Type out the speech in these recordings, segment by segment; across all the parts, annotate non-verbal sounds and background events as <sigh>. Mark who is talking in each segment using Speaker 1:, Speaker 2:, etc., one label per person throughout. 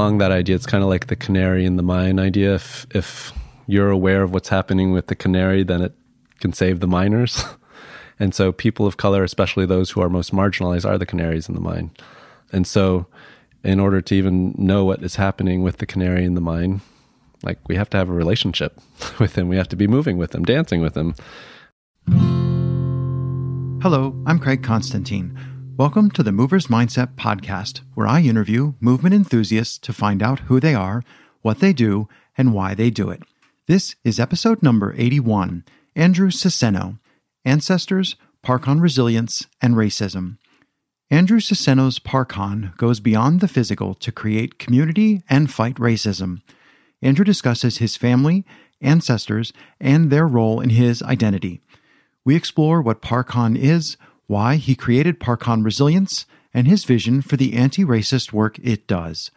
Speaker 1: along that idea. It's kind of like the canary in the mine idea. If if you're aware of what's happening with the canary, then it can save the miners. <laughs> and so people of color, especially those who are most marginalized, are the canaries in the mine. And so in order to even know what is happening with the canary in the mine, like we have to have a relationship <laughs> with him. We have to be moving with him, dancing with him.
Speaker 2: Hello, I'm Craig Constantine. Welcome to the Movers Mindset podcast, where I interview movement enthusiasts to find out who they are, what they do, and why they do it. This is episode number 81 Andrew Suseno Ancestors, Parcon Resilience, and Racism. Andrew Suseno's Parcon goes beyond the physical to create community and fight racism. Andrew discusses his family, ancestors, and their role in his identity. We explore what Parcon is, why he created Parcon Resilience, and his vision for the anti racist work it does.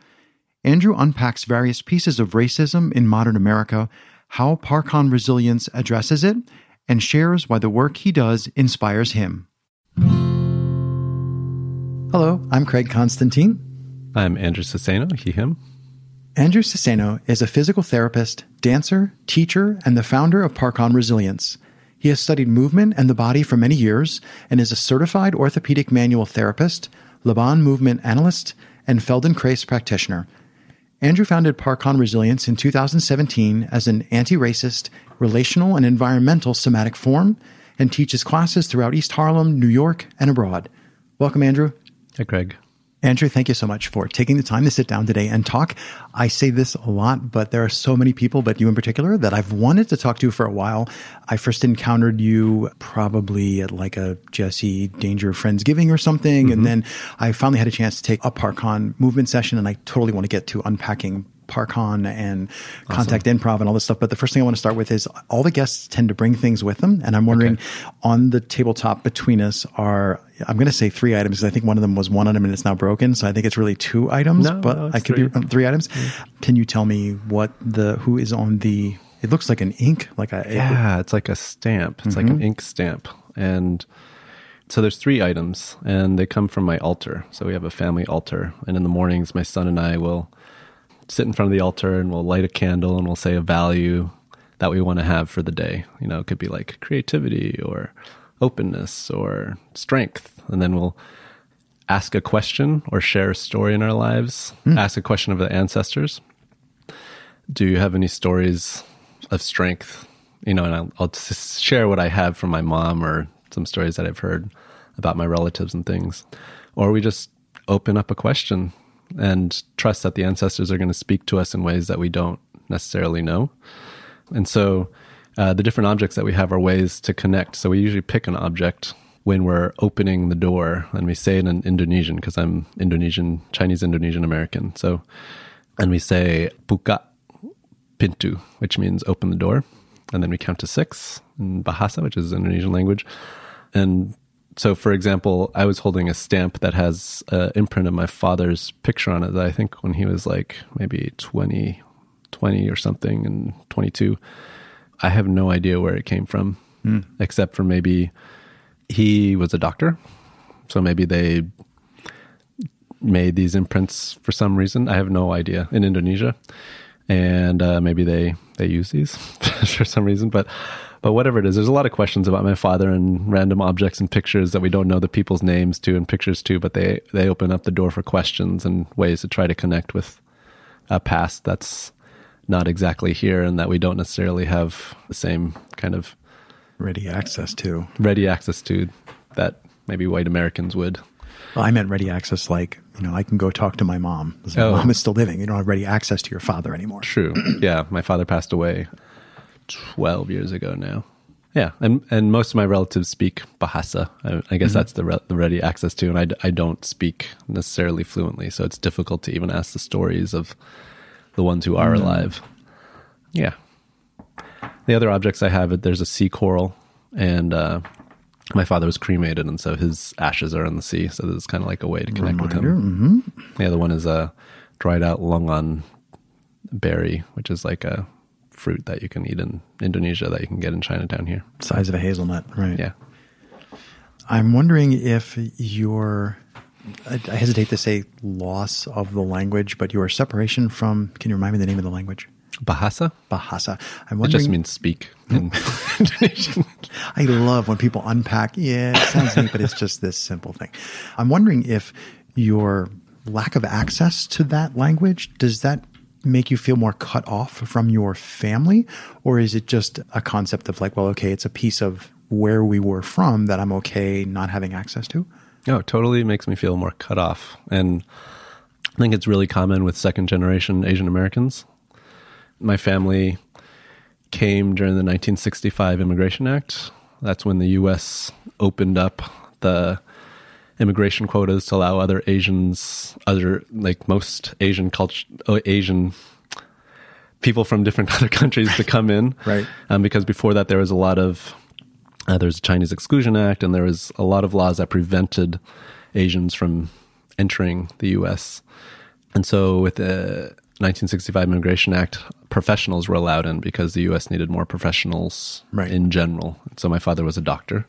Speaker 2: Andrew unpacks various pieces of racism in modern America, how Parcon Resilience addresses it, and shares why the work he does inspires him. Hello, I'm Craig Constantine.
Speaker 1: I'm Andrew Suseno, he, him.
Speaker 2: Andrew Suseno is a physical therapist, dancer, teacher, and the founder of Parcon Resilience. He has studied movement and the body for many years and is a certified orthopedic manual therapist, Laban movement analyst, and Feldenkrais practitioner. Andrew founded Parcon Resilience in 2017 as an anti racist, relational, and environmental somatic form and teaches classes throughout East Harlem, New York, and abroad. Welcome, Andrew.
Speaker 1: Hey, Craig.
Speaker 2: Andrew, thank you so much for taking the time to sit down today and talk. I say this a lot, but there are so many people, but you in particular, that I've wanted to talk to for a while. I first encountered you probably at like a Jesse Danger Friendsgiving or something. Mm-hmm. And then I finally had a chance to take a Parcon movement session, and I totally want to get to unpacking Parcon and awesome. contact improv and all this stuff. But the first thing I want to start with is all the guests tend to bring things with them. And I'm wondering okay. on the tabletop between us are, I'm going to say three items because I think one of them was one item and it's now broken. So I think it's really two items,
Speaker 1: no,
Speaker 2: but
Speaker 1: no,
Speaker 2: I could three. be three items. Can you tell me what the, who is on the, it looks like an ink, like a,
Speaker 1: yeah, it's like a stamp. It's mm-hmm. like an mm-hmm. ink stamp. And, so there's three items and they come from my altar so we have a family altar and in the mornings my son and i will sit in front of the altar and we'll light a candle and we'll say a value that we want to have for the day. You know, it could be like creativity or openness or strength. And then we'll ask a question or share a story in our lives, mm. ask a question of the ancestors. Do you have any stories of strength? You know, and I'll, I'll share what I have from my mom or some stories that I've heard about my relatives and things. Or we just open up a question and trust that the ancestors are going to speak to us in ways that we don't necessarily know. And so uh, the different objects that we have are ways to connect. So we usually pick an object when we're opening the door and we say it in Indonesian because I'm Indonesian, Chinese Indonesian American. So, and we say buka pintu, which means open the door. And then we count to six in Bahasa, which is Indonesian language. And so for example, I was holding a stamp that has an imprint of my father's picture on it that I think when he was like maybe 20, 20 or something and 22. I have no idea where it came from, mm. except for maybe he was a doctor. So maybe they made these imprints for some reason. I have no idea in Indonesia. And uh, maybe they, they use these <laughs> for some reason. But but whatever it is, there's a lot of questions about my father and random objects and pictures that we don't know the people's names to and pictures to, but they, they open up the door for questions and ways to try to connect with a past that's not exactly here and that we don't necessarily have the same kind of
Speaker 2: ready access to.
Speaker 1: Ready access to that maybe white Americans would.
Speaker 2: Well, I meant ready access like, you know, I can go talk to my mom. My oh. mom is still living. You don't have ready access to your father anymore.
Speaker 1: True. <clears throat> yeah. My father passed away 12 years ago now. Yeah, and and most of my relatives speak Bahasa. I, I guess mm-hmm. that's the, re- the ready access to, and I, I don't speak necessarily fluently, so it's difficult to even ask the stories of the ones who are mm-hmm. alive. Yeah. The other objects I have, there's a sea coral, and uh, my father was cremated, and so his ashes are in the sea. So this is kind of like a way to connect Reminder. with him. Mm-hmm. The other one is a dried out longan berry, which is like a fruit that you can eat in Indonesia that you can get in Chinatown here.
Speaker 2: Size of a hazelnut, right?
Speaker 1: Yeah.
Speaker 2: I'm wondering if your I, I hesitate to say loss of the language, but your separation from. Can you remind me the name of the language?
Speaker 1: Bahasa?
Speaker 2: Bahasa. I'm
Speaker 1: It
Speaker 2: wondering.
Speaker 1: just means speak in <laughs> Indonesian. <laughs>
Speaker 2: I love when people unpack. Yeah, it sounds neat, but it's just this simple thing. I'm wondering if your lack of access to that language does that make you feel more cut off from your family, or is it just a concept of like, well, okay, it's a piece of where we were from that I'm okay not having access to?
Speaker 1: No, totally makes me feel more cut off. And I think it's really common with second generation Asian Americans. My family came during the 1965 Immigration Act. That's when the U.S. opened up the immigration quotas to allow other Asians, other like most Asian culture, Asian people from different <laughs> other countries to come in. <laughs>
Speaker 2: Right.
Speaker 1: Um, because before that, there was a lot of uh, there was a Chinese Exclusion Act, and there was a lot of laws that prevented Asians from entering the U.S. And so, with the 1965 Immigration Act, professionals were allowed in because the U.S. needed more professionals
Speaker 2: Right.
Speaker 1: in general. So, my father was a doctor,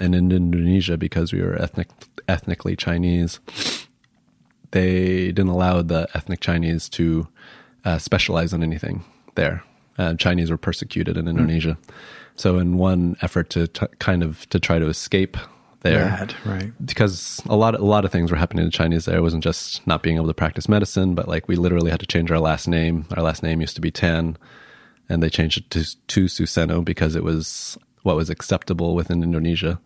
Speaker 1: and in Indonesia, because we were ethnic, ethnically Chinese, they didn't allow the ethnic Chinese to uh, specialize in anything there. Uh, Chinese were persecuted in Indonesia. So, in one effort to t- kind of to try to escape there,
Speaker 2: That, right.
Speaker 1: because a lot a lot of things were happening to Chinese there. It wasn't just not being able to practice medicine, but like we literally had to change our last name. Our last name used to be Tan, and they changed it to to Suseno because it was what was acceptable within Indonesia.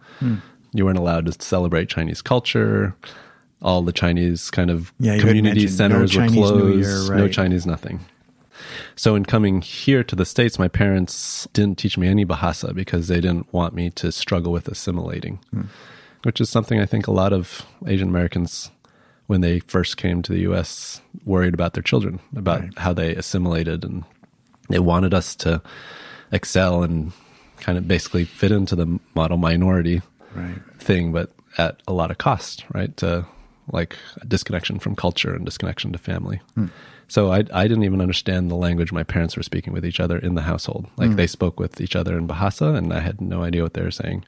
Speaker 1: You weren't allowed to celebrate Chinese culture. All the Chinese kind of
Speaker 2: Yeah,
Speaker 1: community
Speaker 2: mentioned no
Speaker 1: centers were closed.
Speaker 2: Year,
Speaker 1: No. Chinese nothing. So in coming here to the States, my parents didn't teach me any Bahasa because they didn't want me to struggle with assimilating, which is something I think a lot of Asian Americans, when they first came to the US, worried about their children, about
Speaker 2: Right.
Speaker 1: how they assimilated. And they wanted us to excel and kind of basically fit into the model minority
Speaker 2: Right.
Speaker 1: thing, but at a lot of cost, right? To like a disconnection from culture and disconnection to family. So I I didn't even understand the language my parents were speaking with each other in the household. Like they spoke with each other in Bahasa, and I had no idea what they were saying,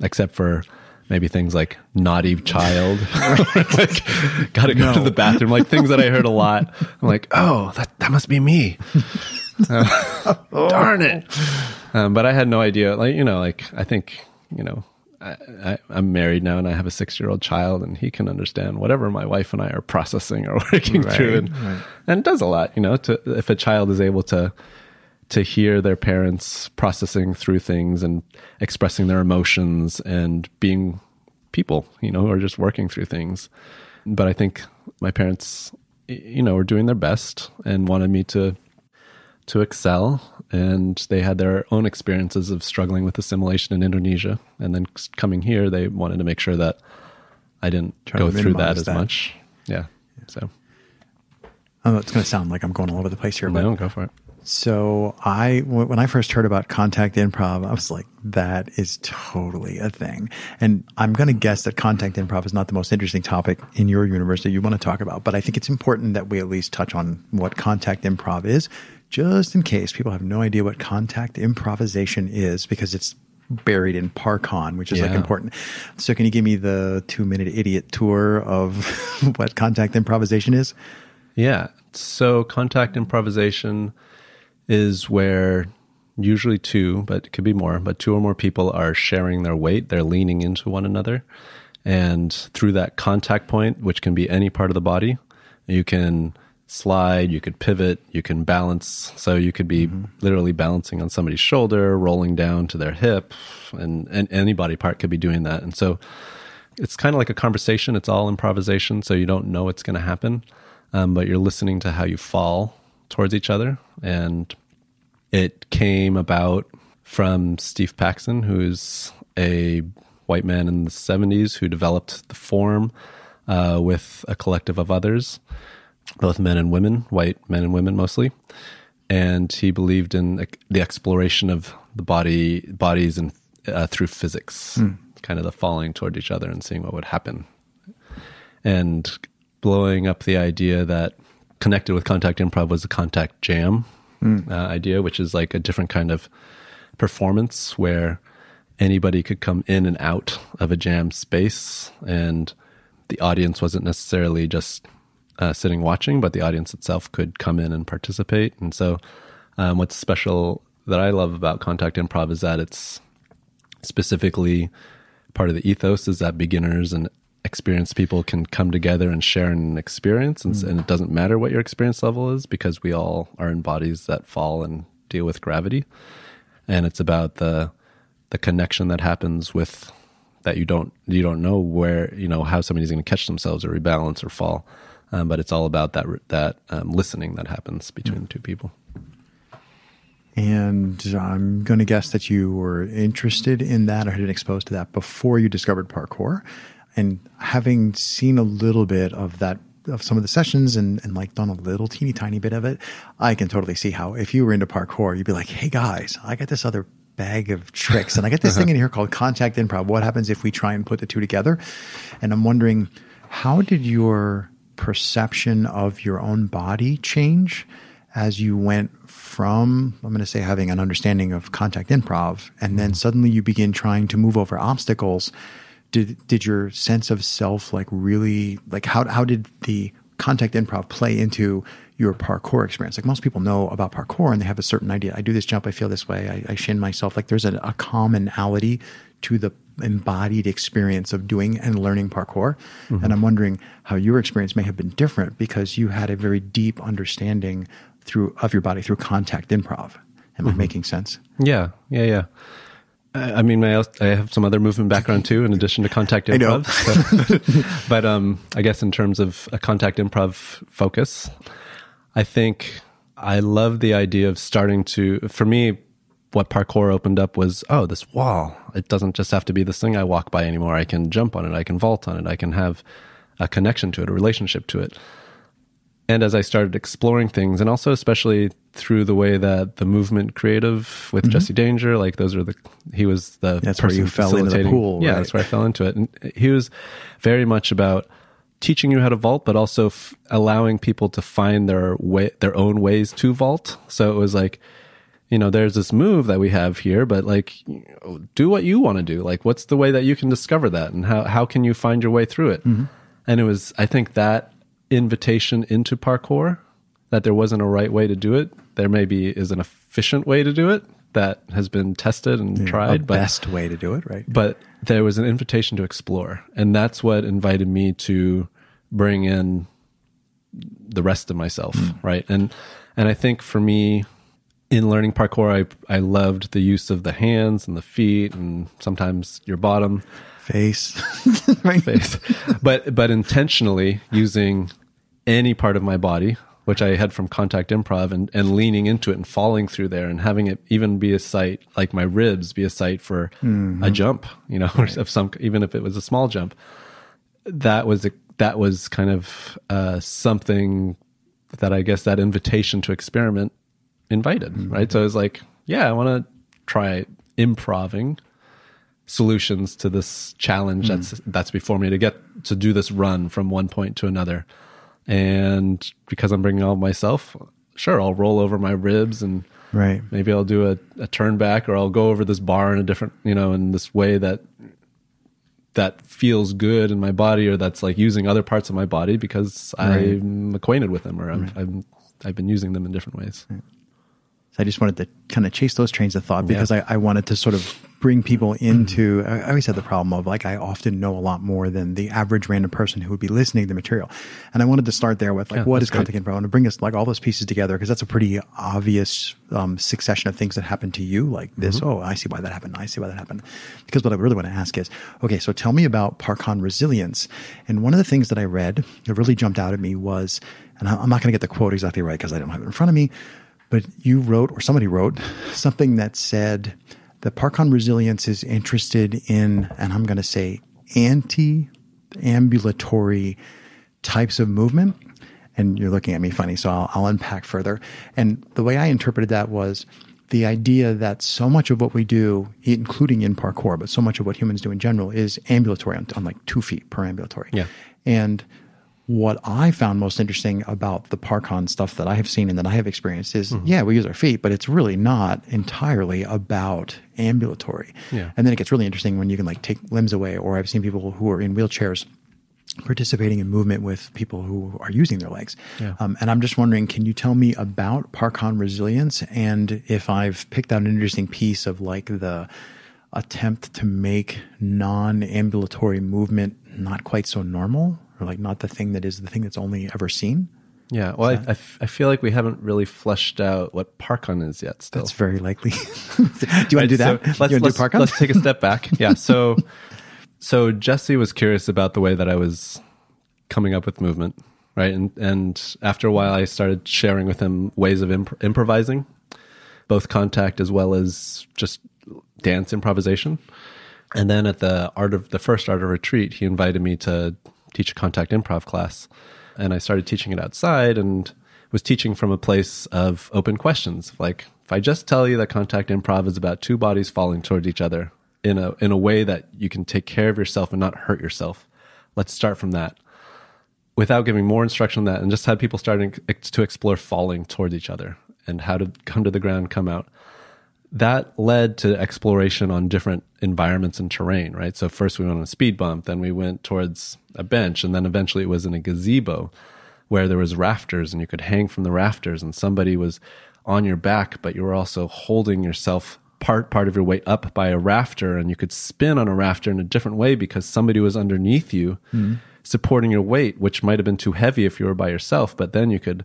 Speaker 1: except for maybe things like naughty child, <laughs> <laughs> like gotta go to the bathroom, like things that I heard a lot. I'm like, oh, that that must be me. <laughs> Uh, darn it! Um, but I had no idea. Like you know, like I think you know, I, I, I'm married now and I have a six year old child, and he can understand whatever my wife and I are processing or <laughs> working
Speaker 2: Right,
Speaker 1: through, and,
Speaker 2: right.
Speaker 1: and it does a lot. You know, to if a child is able to to hear their parents processing through things and expressing their emotions and being people, you know, or just working through things. But I think my parents, you know, were doing their best and wanted me to to excel and they had their own experiences of struggling with assimilation in Indonesia and then coming here they wanted to make sure that I didn't
Speaker 2: Try
Speaker 1: go through that as
Speaker 2: that.
Speaker 1: much. Yeah. So,
Speaker 2: Oh, it's going to sound like I'm going all over the place here, but
Speaker 1: no, go for it.
Speaker 2: So I, when I first heard about contact improv, I was like, that is totally a thing. And I'm going to guess that contact improv is not the most interesting topic in your universe that you want to talk about, but I think it's important that we at least touch on what contact improv is, just in case people have no idea what contact improvisation is, because it's buried in Parcon, which is like important. So can you give me the two minute idiot tour of <laughs> what contact improvisation is?
Speaker 1: Yeah. So contact improvisation is where usually two, but it could be more, but two or more people are sharing their weight. They're leaning into one another. And through that contact point, which can be any part of the body, you can slide, you could pivot, you can balance. So you could be literally balancing on somebody's shoulder, rolling down to their hip, and, and any body part could be doing that. And so it's kind of like a conversation. It's all improvisation, so you don't know what's going to happen, um, but you're listening to how you fall towards each other. And it came about from Steve Paxton, who's a white man in the 70s who developed the form uh, with a collective of others, both men and women, white men and women mostly. And he believed in the exploration of the body, bodies, and uh, through physics, kind of the falling toward each other and seeing what would happen. And blowing up the idea that connected with contact improv was the contact jam uh, idea, which is like a different kind of performance where anybody could come in and out of a jam space and the audience wasn't necessarily just uh, sitting watching, but the audience itself could come in and participate. And so, um, what's special that I love about contact improv is that it's specifically part of the ethos is that beginners and experienced people can come together and share an experience and, mm. and, it doesn't matter what your experience level is because we all are in bodies that fall and deal with gravity and it's about the the connection that happens with that you don't you don't know where you know how somebody's going to catch themselves or rebalance or fall um, but it's all about that that um, listening that happens between mm. the two people
Speaker 2: and I'm going to guess that you were interested in that or had been exposed to that before you discovered parkour. And having seen a little bit of that, of some of the sessions and, and like done a little teeny tiny bit of it, I can totally see how if you were into parkour, you'd be like, hey guys, I got this other bag of tricks and I got this thing <laughs> in here called contact improv. What happens if we try and put the two together? And I'm wondering, how did your perception of your own body change as you went from, I'm going to say, having an understanding of contact improv, and then mm-hmm. suddenly you begin trying to move over obstacles. Did did your sense of self like really like how how did the contact improv play into your parkour experience? Like most people know about parkour and they have a certain idea. I do this jump, I feel this way, I, I shin myself. Like there's a, a commonality to the embodied experience of doing and learning parkour. Mm-hmm. And I'm wondering how your experience may have been different because you had a very deep understanding through of your body through contact improv. Am mm-hmm. I making sense?
Speaker 1: Yeah, yeah, yeah. I mean, I, I have some other movement background too, in addition to contact <laughs> improv. So, <laughs> but um, I guess in terms of a contact improv focus, I think I love the idea of starting to. For me, what parkour opened up was, oh, this wall. It doesn't just have to be this thing I walk by anymore. I can jump on it. I can vault on it. I can have a connection to it, a relationship to it and as I started exploring things, and also especially through the way that the movement creative with mm-hmm. Jesse Danger, like those are the he was the
Speaker 2: that's where you fell into the pool.
Speaker 1: Yeah, that's where I fell into it, and he was very much about teaching you how to vault, but also f- allowing people to find their way, their own ways to vault. So it was like, you know, there's this move that we have here, but like, do what you want to do. Like, what's the way that you can discover that, and how how can you find your way through it? Mm-hmm. And it was, I think that invitation into parkour that there wasn't a right way to do it. There maybe is an efficient way to do it that has been tested and yeah, tried.
Speaker 2: but, best way to do it, right?
Speaker 1: But there was an invitation to explore, and that's what invited me to bring in the rest of myself, mm. right? And and I think for me, in learning parkour, I I loved the use of the hands and the feet, and sometimes your bottom
Speaker 2: face, <laughs>
Speaker 1: face, but but intentionally using any part of my body, which I had from contact improv, and, and leaning into it and falling through there and having it even be a site like my ribs be a site for mm-hmm. a jump, you know, <laughs> right. of some even if it was a small jump. That was a, that was kind of uh, something that I guess that invitation to experiment invited, mm-hmm. right? So I was like, yeah, I want to try improving solutions to this challenge mm. that's that's before me to get to do this run from one point to another and because I'm bringing all myself, sure, I'll roll over my ribs and
Speaker 2: right.
Speaker 1: maybe I'll do a, a turn back or I'll go over this bar in a different, you know, in this way that that feels good in my body or that's like using other parts of my body because right. I'm acquainted with them or I'm, right. I'm, I've been using them in different ways. Right.
Speaker 2: So I just wanted to kind of chase those trains of thought because yeah. I, I, wanted to sort of bring people into. I always had the problem of like I often know a lot more than the average random person who would be listening to the material, and I wanted to start there with like yeah, what is contact improv and to bring us like all those pieces together because that's a pretty obvious um, succession of things that happen to you like this. Mm-hmm. Oh, I see why that happened. I see why that happened. Because what I really want to ask is, okay, so tell me about Parcon resilience. And one of the things that I read that really jumped out at me was, and I'm not going to get the quote exactly right because I don't have it in front of me but you wrote, or somebody wrote, <laughs> something that said that Parcon Resilience is interested in, and I'm going to say anti ambulatory types of movement. And you're looking at me funny, so I'll, I'll unpack further. And the way I interpreted that was the idea that so much of what we do, including in parkour, but so much of what humans do in general, is ambulatory on, on like two feet per ambulatory.
Speaker 1: Yeah.
Speaker 2: And what I found most interesting about the Parcon stuff that I have seen and that I have experienced is, mm-hmm. yeah, we use our feet, but it's really not entirely about ambulatory.
Speaker 1: Yeah.
Speaker 2: And then it gets really interesting when you can like take limbs away, or I've seen people who are in wheelchairs participating in movement with people who are using their legs.
Speaker 1: Yeah.
Speaker 2: Um, and I'm just wondering, can you tell me about Parcon resilience and if I've picked out an interesting piece of like the attempt to make non-ambulatory movement not quite so normal or like not the thing that is the thing that's only ever seen?
Speaker 1: Yeah, well, I, I, f- I feel like we haven't really fleshed out what Parcon is yet. Still,
Speaker 2: That's very likely. <laughs> do you want to do that?
Speaker 1: So let's, let's,
Speaker 2: do Parcon?
Speaker 1: let's take a step <laughs> back. Yeah. So, so Jesse was curious about the way that I was coming up with movement, right? And and after a while, I started sharing with him ways of imp- improvising, both contact as well as just dance improvisation. And then at the art of the first art of retreat, he invited me to teach a contact improv class, and I started teaching it outside and was teaching from a place of open questions. Like, if I just tell you that contact improv is about two bodies falling towards each other in a in a way that you can take care of yourself and not hurt yourself, let's start from that. Without giving more instruction on that, and just had people starting to explore falling towards each other and how to come to the ground, come out that led to exploration on different environments and terrain, right? So first we went on a speed bump, then we went towards a bench, and then eventually it was in a gazebo where there was rafters and you could hang from the rafters and somebody was on your back, but you were also holding yourself part part of your weight up by a rafter and you could spin on a rafter in a different way because somebody was underneath you hmm. supporting your weight, which might have been too heavy if you were by yourself, but then you could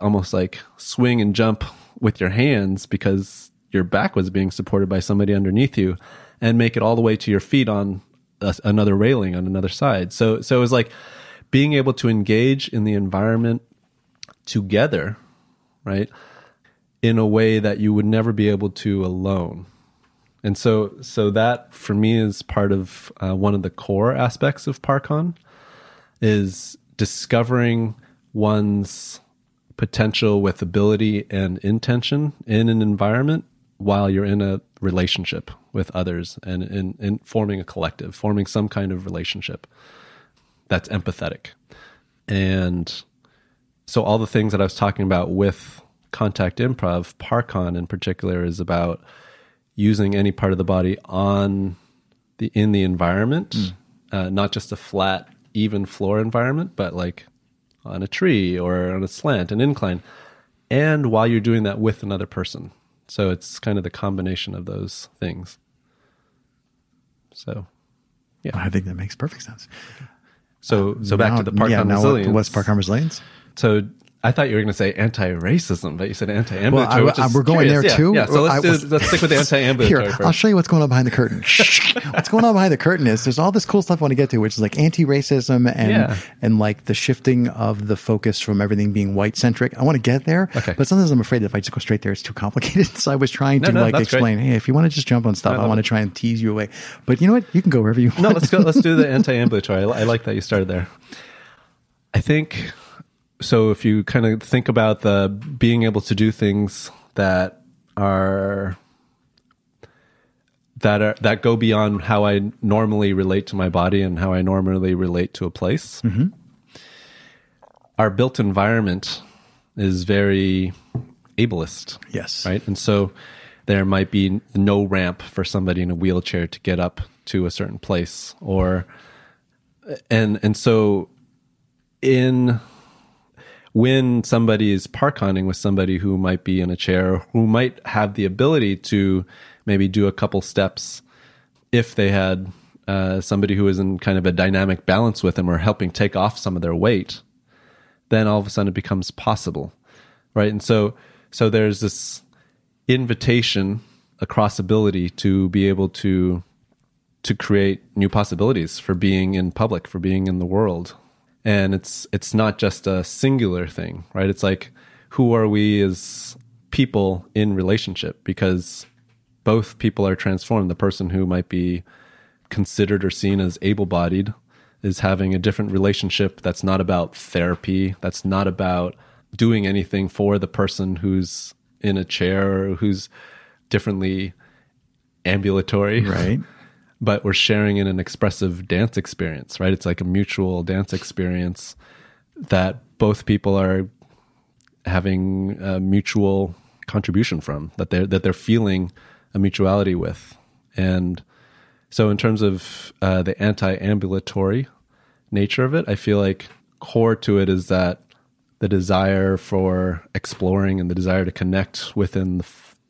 Speaker 1: almost like swing and jump with your hands because your back was being supported by somebody underneath you and make it all the way to your feet on a, another railing on another side. So so it was like being able to engage in the environment together, right? In a way that you would never be able to alone. And so so that for me is part of uh, one of the core aspects of Parcon is discovering one's potential with ability and intention in an environment while you're in a relationship with others and in, in forming a collective, forming some kind of relationship that's empathetic. And so all the things that I was talking about with contact improv, Parcon in particular is about using any part of the body on the in the environment, uh, not just a flat, even floor environment, but like on a tree or on a slant, an incline, and while you're doing that with another person. So it's kind of the combination of those things. So, yeah.
Speaker 2: I think that makes perfect sense.
Speaker 1: So, so back
Speaker 2: Now-
Speaker 1: to the park
Speaker 2: yeah, now
Speaker 1: resilience.
Speaker 2: What's Parcon resilience?
Speaker 1: So I thought you were going to say anti-racism, but you said anti-ambulatory.
Speaker 2: Well, I- I- uh, we're going
Speaker 1: curious.
Speaker 2: there too.
Speaker 1: Yeah, so let's,
Speaker 2: I
Speaker 1: do,
Speaker 2: was-
Speaker 1: let's stick with the <laughs> anti-ambulatory
Speaker 2: Here,
Speaker 1: first.
Speaker 2: I'll show you what's going on behind the curtain. <laughs> what's going on behind the curtain is there's all this cool stuff I want to get to, which is like anti-racism and
Speaker 1: Yeah.
Speaker 2: and like the shifting of the focus from everything being white centric. I want to get there,
Speaker 1: Okay.
Speaker 2: but sometimes I'm afraid that if I just go straight there, it's too complicated. <laughs> so I was trying to
Speaker 1: no,
Speaker 2: like
Speaker 1: that's great.
Speaker 2: explain, hey, if you want to just jump on stuff,
Speaker 1: I
Speaker 2: I, want to try and tease you away. But you know what? You can go wherever you want.
Speaker 1: no, let's go. Let's do the anti-ambulatory. I, I like that you started there. I think so. If you kind of think about the being able to do things that are that are that go beyond how I normally relate to my body and how I normally relate to a place. Mm-hmm. Our built environment is very ableist
Speaker 2: Yes.
Speaker 1: right? And so there might be no ramp for somebody in a wheelchair to get up to a certain place or and and so in when somebody is parconing with somebody who might be in a chair who might have the ability to maybe do a couple steps if they had uh, somebody who is in kind of a dynamic balance with them or helping take off some of their weight then all of a sudden it becomes possible right? And so so there's this invitation across ability to be able to to create new possibilities for being in public for being in the world and it's it's not just a singular thing right? It's like who are we as people in relationship? Because both people are transformed. The person who might be considered or seen as able-bodied is having a different relationship that's not about therapy that's not about doing anything for the person who's in a chair or who's differently ambulatory.
Speaker 2: Right. <laughs>
Speaker 1: but we're sharing in an expressive dance experience, right? It's like a mutual dance experience that both people are having a mutual contribution from that they're that they're feeling a mutuality with, and so in terms of uh, the anti-ambulatory, nature of it. I feel like core to it is that the desire for exploring and the desire to connect within the,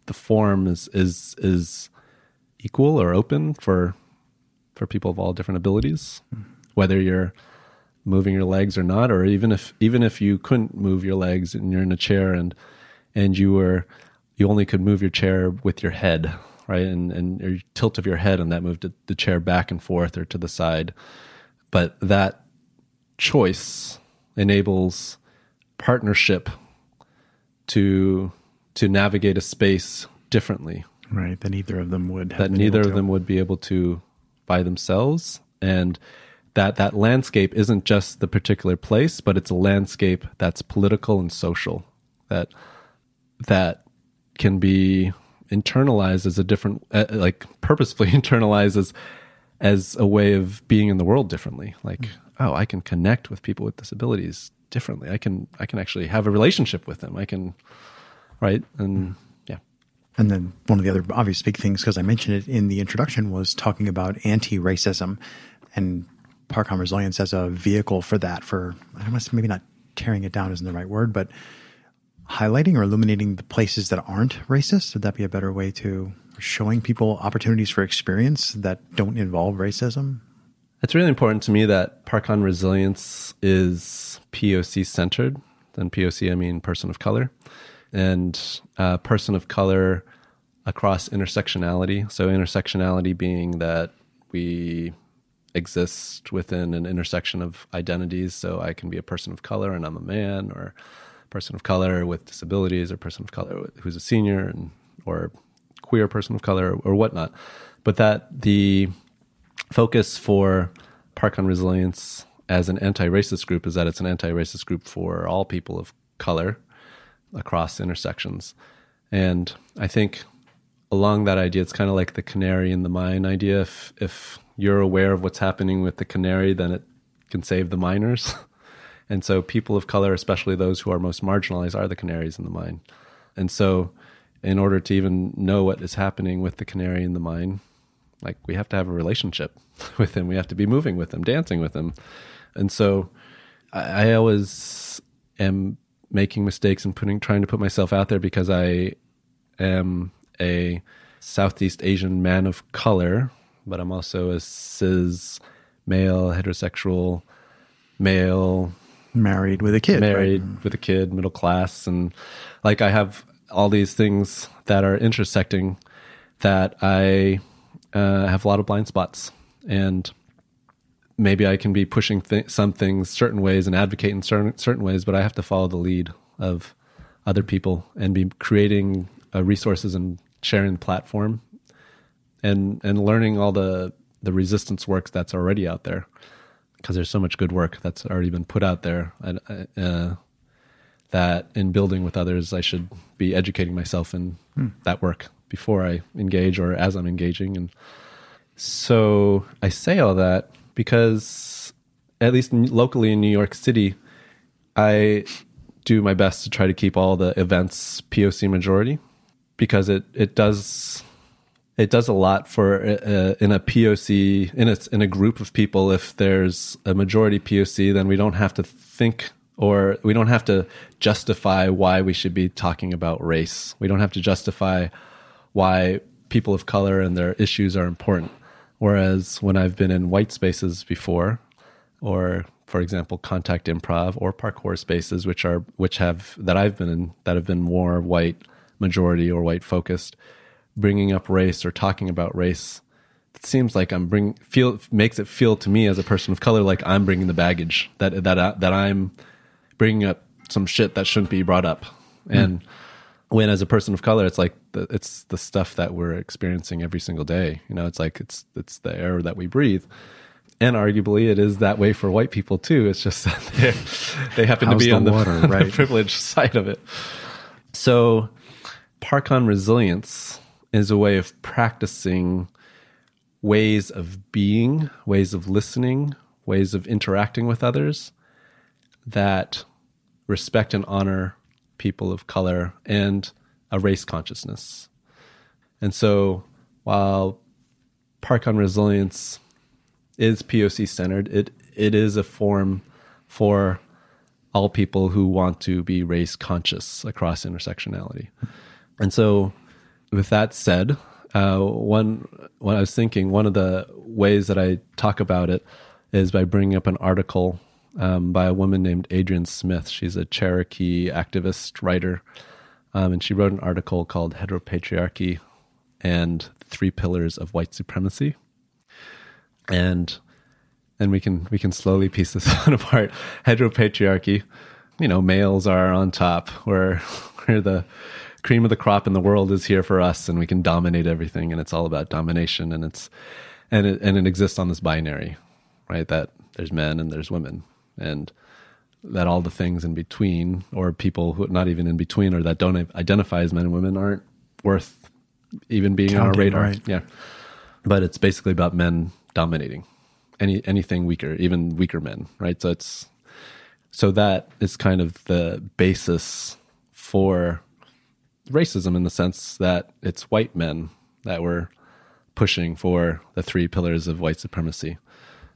Speaker 1: the form is is is equal or open for for people of all different abilities, whether you're moving your legs or not, or even if even if you couldn't move your legs and you're in a chair and and you were you only could move your chair with your head, right? And and your tilt of your head and that moved the chair back and forth or to the side. But that choice enables partnership to to navigate a space differently.
Speaker 2: Right, that neither of them would
Speaker 1: that neither of them would be able to by themselves and that that landscape isn't just the particular place but it's a landscape that's political and social that that can be internalized as a different uh, like purposefully <laughs> internalized as as a way of being in the world differently. Like mm. oh i can connect with people with disabilities differently. I can i can actually have a relationship with them. I can right? And mm.
Speaker 2: And then one of the other obvious big things, because I mentioned it in the introduction, was talking about anti racism and Parcon Resilience as a vehicle for that, for I must maybe not tearing it down isn't the right word, but highlighting or illuminating the places that aren't racist. Would that be a better way to showing people opportunities for experience that don't involve racism?
Speaker 1: It's really important to me that Parcon Resilience is POC centered. And POC, I mean person of color and uh, person of color across intersectionality. So, intersectionality being that we exist within an intersection of identities. So, I can be a person of color and I'm a man, or a person of color with disabilities, or person of color who's a senior, and or queer person of color, or whatnot. But that the focus for Parcon Resilience as an anti-racist group is that it's an anti-racist group for all people of color across intersections. And I think along that idea, it's kind of like the canary in the mine idea. If if you're aware of what's happening with the canary, then it can save the miners. <laughs> and so people of color, especially those who are most marginalized, are the canaries in the mine. And so in order to even know what is happening with the canary in the mine, like we have to have a relationship <laughs> with him. We have to be moving with him, dancing with him. And so I, I always am making mistakes and putting trying to put myself out there because I am a Southeast Asian man of color, but I'm also a cis male heterosexual male
Speaker 2: married with a kid
Speaker 1: married right? with a kid middle class and like I have all these things that are intersecting that I uh, have a lot of blind spots and maybe I can be pushing th- some things certain ways and advocate in certain certain ways, but I have to follow the lead of other people and be creating uh, resources and sharing the platform and and learning all the the resistance work that's already out there. Because there's so much good work that's already been put out there. And, uh, that in building with others I should be educating myself in hmm. that work before I engage or as I'm engaging. And so I say all that because at least locally in New York City, I do my best to try to keep all the events POC majority because it it does it does a lot for uh, in a POC in a in a group of people. If there's a majority POC, then we don't have to think or we don't have to justify why we should be talking about race. We don't have to justify why people of color and their issues are important. Whereas when I've been in white spaces before, or for example, contact improv or parkour spaces, which are which have that I've been in that have been more white majority or white focused, bringing up race or talking about race, it seems like I'm bring feel makes it feel to me as a person of color like I'm bringing the baggage that that that I'm bringing up some shit that shouldn't be brought up, mm. and when as a person of color it's like the, it's the stuff that we're experiencing every single day. You know it's like it's it's the air that we breathe. And arguably it is that way for white people too. It's just <laughs> that they happen to be the on the, water, <laughs> right? the privileged side of it. So Parcon resilience is a way of practicing ways of being ways of listening ways of interacting with others that respect and honor people of color and a race consciousness. And so while Parcon Resilience is POC centered, it it is a form for all people who want to be race conscious across intersectionality. And so, with that said, uh, one when I was thinking, one of the ways that I talk about it is by bringing up an article um, by a woman named Adrienne Smith. She's a Cherokee activist writer, um, and she wrote an article called "Heteropatriarchy and Three Pillars of White Supremacy." And and we can we can slowly piece this <laughs> one apart. Heteropatriarchy, you know, males are on top. We're <laughs> where the cream of the crop in the world is here for us, and we can dominate everything, and it's all about domination, and it's and it and it exists on this binary, right? That there's men and there's women, and that all the things in between, or people who not even in between, or that don't identify as men and women, aren't worth even being Counting, on our radar. Right. Yeah, but it's basically about men dominating any anything weaker, even weaker men, right? So it's so that is kind of the basis for racism in the sense that it's white men that were pushing for the three pillars of white supremacy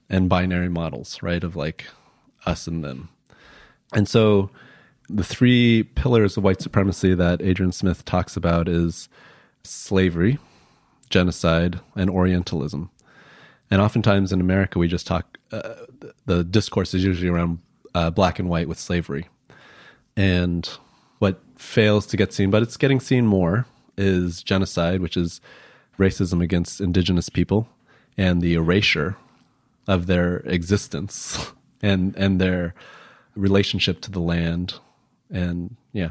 Speaker 1: and binary models, right? Of like us and them. And so the three pillars of white supremacy that Adrian Smith talks about is slavery, genocide, and Orientalism. And oftentimes in America, we just talk, uh, the discourse is usually around uh, black and white with slavery. And what fails to get seen, but it's getting seen more, is genocide, which is racism against indigenous people and the erasure of their existence <laughs> and and their relationship to the land and yeah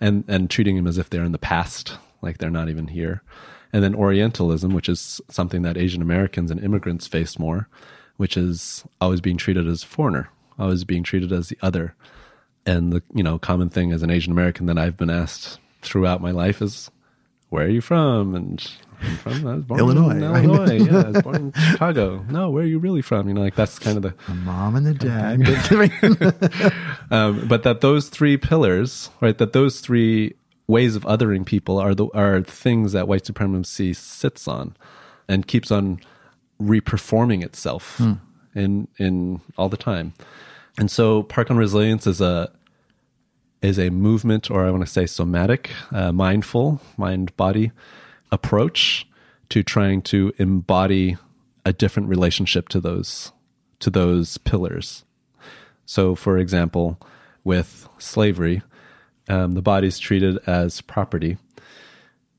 Speaker 1: and and treating them as if they're in the past like they're not even here and then Orientalism, which is something that Asian Americans and immigrants face more, which is always being treated as foreigner, always being treated as the other. And the you know common thing as an Asian American that I've been asked throughout my life is, "Where are you from?" And I'm from I was born
Speaker 2: Illinois.
Speaker 1: in Illinois. yeah, I was <laughs> born in Chicago. No, where are you really from? You know, like that's kind of the,
Speaker 2: the mom and the dad. <laughs> <laughs>
Speaker 1: um, but that those three pillars, right? That those three ways of othering people are the are things that white supremacy sits on and keeps on reperforming itself hmm. in in all the time. And so Parcon Resilience is a is a movement or I want to say somatic, uh, mindful, mind body approach to trying to embody a different relationship to those to those pillars. So for example, with slavery, um, the body's treated as property.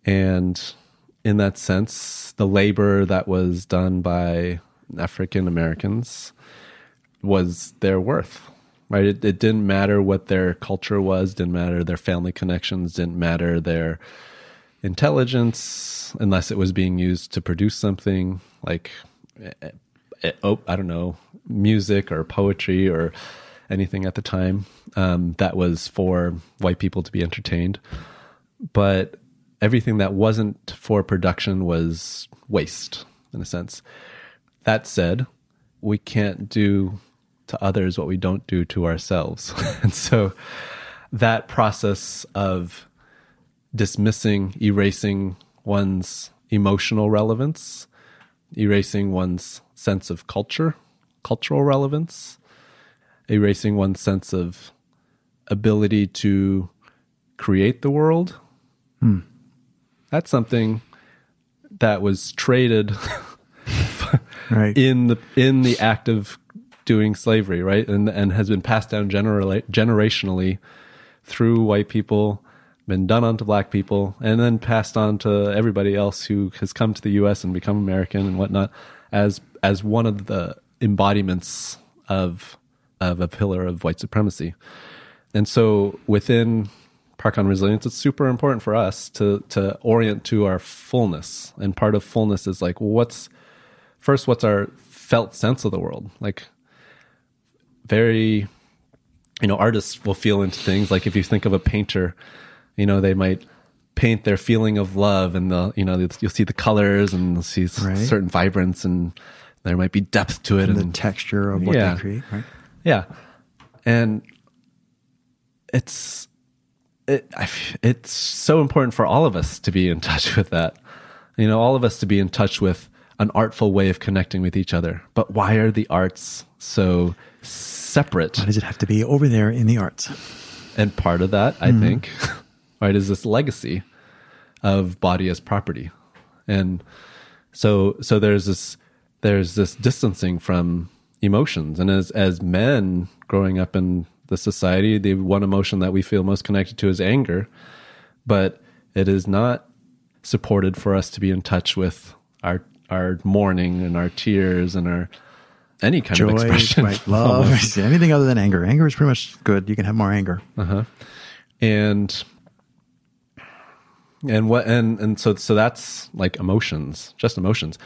Speaker 1: And in that sense, the labor that was done by African Americans was their worth, right? It, it, didn't matter what their culture was, didn't matter their family connections, didn't matter their intelligence, unless it was being used to produce something like, eh, eh, oh, I don't know, music or poetry or anything at the time um, that was for white people to be entertained. But everything that wasn't for production was waste, in a sense. That said, we can't do to others what we don't do to ourselves. <laughs> and so that process of dismissing, erasing one's emotional relevance, erasing one's sense of culture, cultural relevance, erasing one's sense of ability to create the world. Hmm. That's something that was traded <laughs> right. in the in the act of doing slavery, right? And and has been passed down generationally through white people, been done onto black people, and then passed on to everybody else who has come to the US and become American and whatnot as as one of the embodiments of of a pillar of white supremacy. And so within Parcon Resilience, it's super important for us to to orient to our fullness. And part of fullness is like, what's first, what's our felt sense of the world? Like very you know, artists will feel into things. Like if you think of a painter, you know, they might paint their feeling of love and the you know you'll see the colors and you'll see right. certain vibrance and there might be depth to it
Speaker 2: and, and the texture of what yeah. they create right
Speaker 1: yeah. And it's it it's so important for all of us to be in <laughs> touch with that. You know, all of us to be in touch with an artful way of connecting with each other. But why are the arts so separate?
Speaker 2: Why does it have to be over there in the arts?
Speaker 1: And part of that, I mm. think, <laughs> right, is this legacy of body as property. And so so there's this there's this distancing from emotions. And as as men growing up in the society, the one emotion that we feel most connected to is anger. But it is not supported for us to be in touch with our our mourning and our tears and our any kind
Speaker 2: Joy,
Speaker 1: of expression,
Speaker 2: right, <laughs> love, anything other than anger. Anger is pretty much good. You can have more anger.
Speaker 1: Uh-huh. And and what and and so so that's like emotions, just emotions.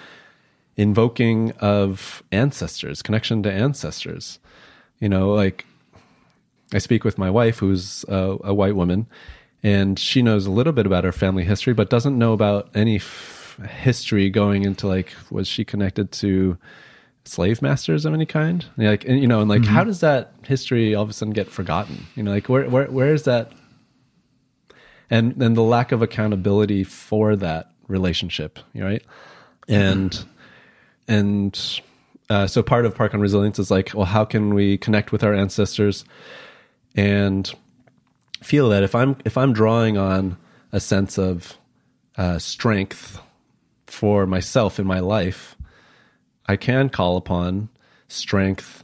Speaker 1: Invoking of ancestors, connection to ancestors. You know, like I speak with my wife, who's a, a white woman, and she knows a little bit about her family history, but doesn't know about any f- history going into like was she connected to slave masters of any kind? And like, and, you know, and like, mm-hmm. how does that history all of a sudden get forgotten? You know, like where where where is that? And then the lack of accountability for that relationship, right? And and uh, so part of Parcon Resilience is like, well, how can we connect with our ancestors and feel that if I'm if I'm drawing on a sense of uh, strength for myself in my life, I can call upon strength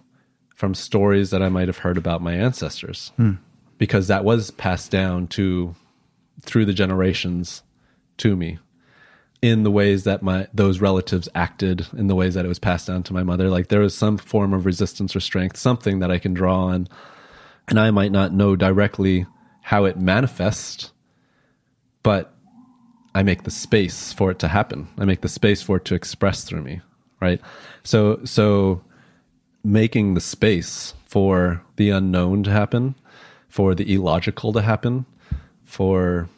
Speaker 1: from stories that I might have heard about my ancestors, hmm. because that was passed down to through the generations to me in the ways that my those relatives acted in the ways that it was passed down to my mother like there was some form of resistance or strength something that i can draw on and i might not know directly how it manifests, but I make the space for it to happen. I make the space for it to express through me, right? So so making the space for the unknown to happen, for the illogical to happen, for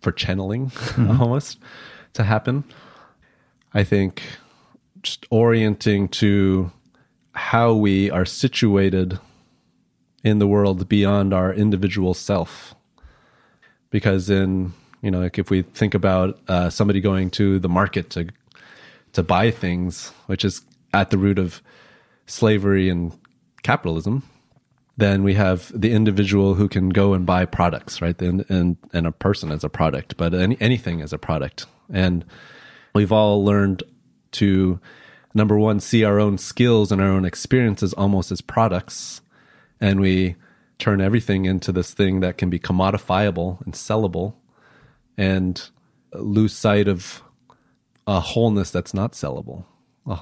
Speaker 1: for channeling mm-hmm. <laughs> almost to happen. I think just orienting to how we are situated in the world beyond our individual self. Because in you know, like if we think about uh, somebody going to the market to to buy things, which is at the root of slavery and capitalism, then we have the individual who can go and buy products, right? And and, and a person as a product, but any, anything as a product. And we've all learned to number one see our own skills and our own experiences almost as products and we turn everything into this thing that can be commodifiable and sellable and lose sight of a wholeness that's not sellable.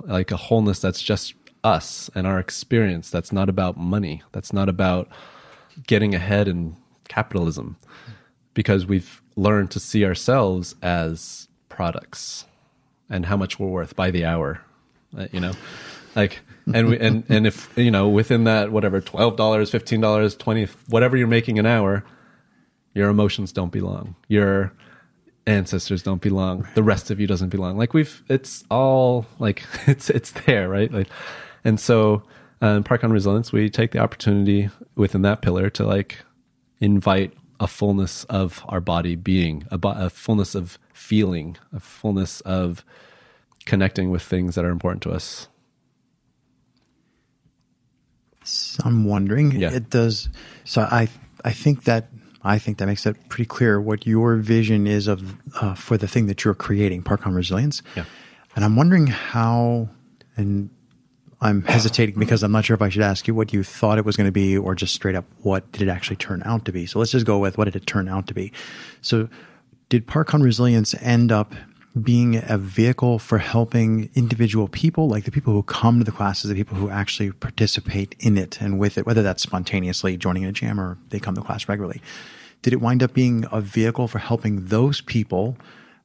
Speaker 1: Like a wholeness that's just us and our experience that's not about money that's not about getting ahead in capitalism. Because we've learned to see ourselves as products and how much we're worth by the hour uh, you know? Like and we, and and if you know within that whatever twelve dollars, fifteen dollars, twenty, whatever you're making an hour, your emotions don't belong. Your ancestors don't belong. The rest of you doesn't belong. Like we've, it's all like <laughs> it's it's there, right? Like, and so um, Parcon Resilience, we take the opportunity within that pillar to like invite a fullness of our body being, a, bo- a fullness of feeling, a fullness of connecting with things that are important to us so
Speaker 2: I'm wondering. Yeah. It does. So I I think that I think that makes it pretty clear what your vision is of uh, for the thing that you're creating, Parcon Resilience.
Speaker 1: Yeah.
Speaker 2: And I'm wondering how, and I'm hesitating because I'm not sure if I should ask you what you thought it was going to be or just straight up what did it actually turn out to be. So let's just go with what did it turn out to be. So did Parcon Resilience end up being a vehicle for helping individual people, like the people who come to the classes, the people who actually participate in it and with it, whether that's spontaneously joining a jam or they come to class regularly. Did it wind up being a vehicle for helping those people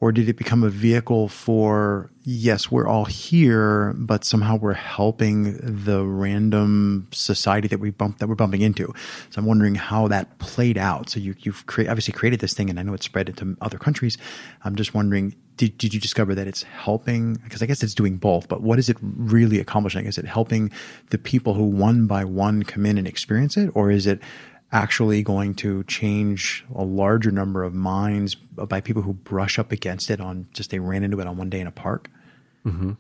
Speaker 2: or did it become a vehicle for yes we're all here but somehow we're helping the random society that we bump that we're bumping into? So i'm wondering how that played out. So you, you've cre- obviously created this thing and i know it's spread into other countries. I'm just wondering did, did you discover that it's helping? Because i guess it's doing both but what is it really accomplishing? Is it helping the people who one by one come in and experience it or is it actually going to change a larger number of minds by people who brush up against it on just they ran into it on one day in a park.
Speaker 1: Mm-hmm.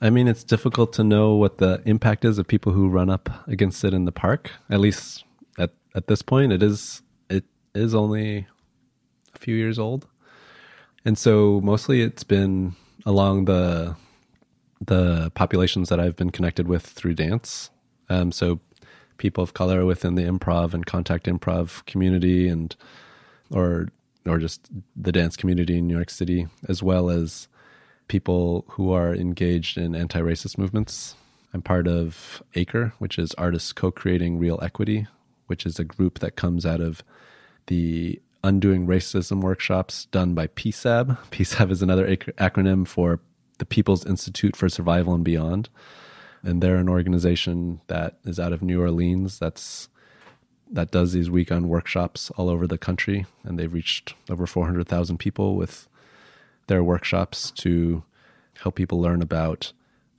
Speaker 1: I mean, it's difficult to know what the impact is of people who run up against it in the park. At least at at this point, it is it is only a few years old, and so mostly it's been along the the populations that I've been connected with through dance. Um, so people of color within the improv and contact improv community, and or or just the dance community in New York City, as well as people who are engaged in anti racist movements. I'm part of ACRE, which is Artists Co Creating Real Equity, which is a group that comes out of the Undoing Racism workshops done by PSAB. PSAB is another acronym for the People's Institute for Survival and Beyond. And they're an organization that is out of New Orleans that's that does these weekend workshops all over the country and they've reached over 400,000 people with their workshops to help people learn about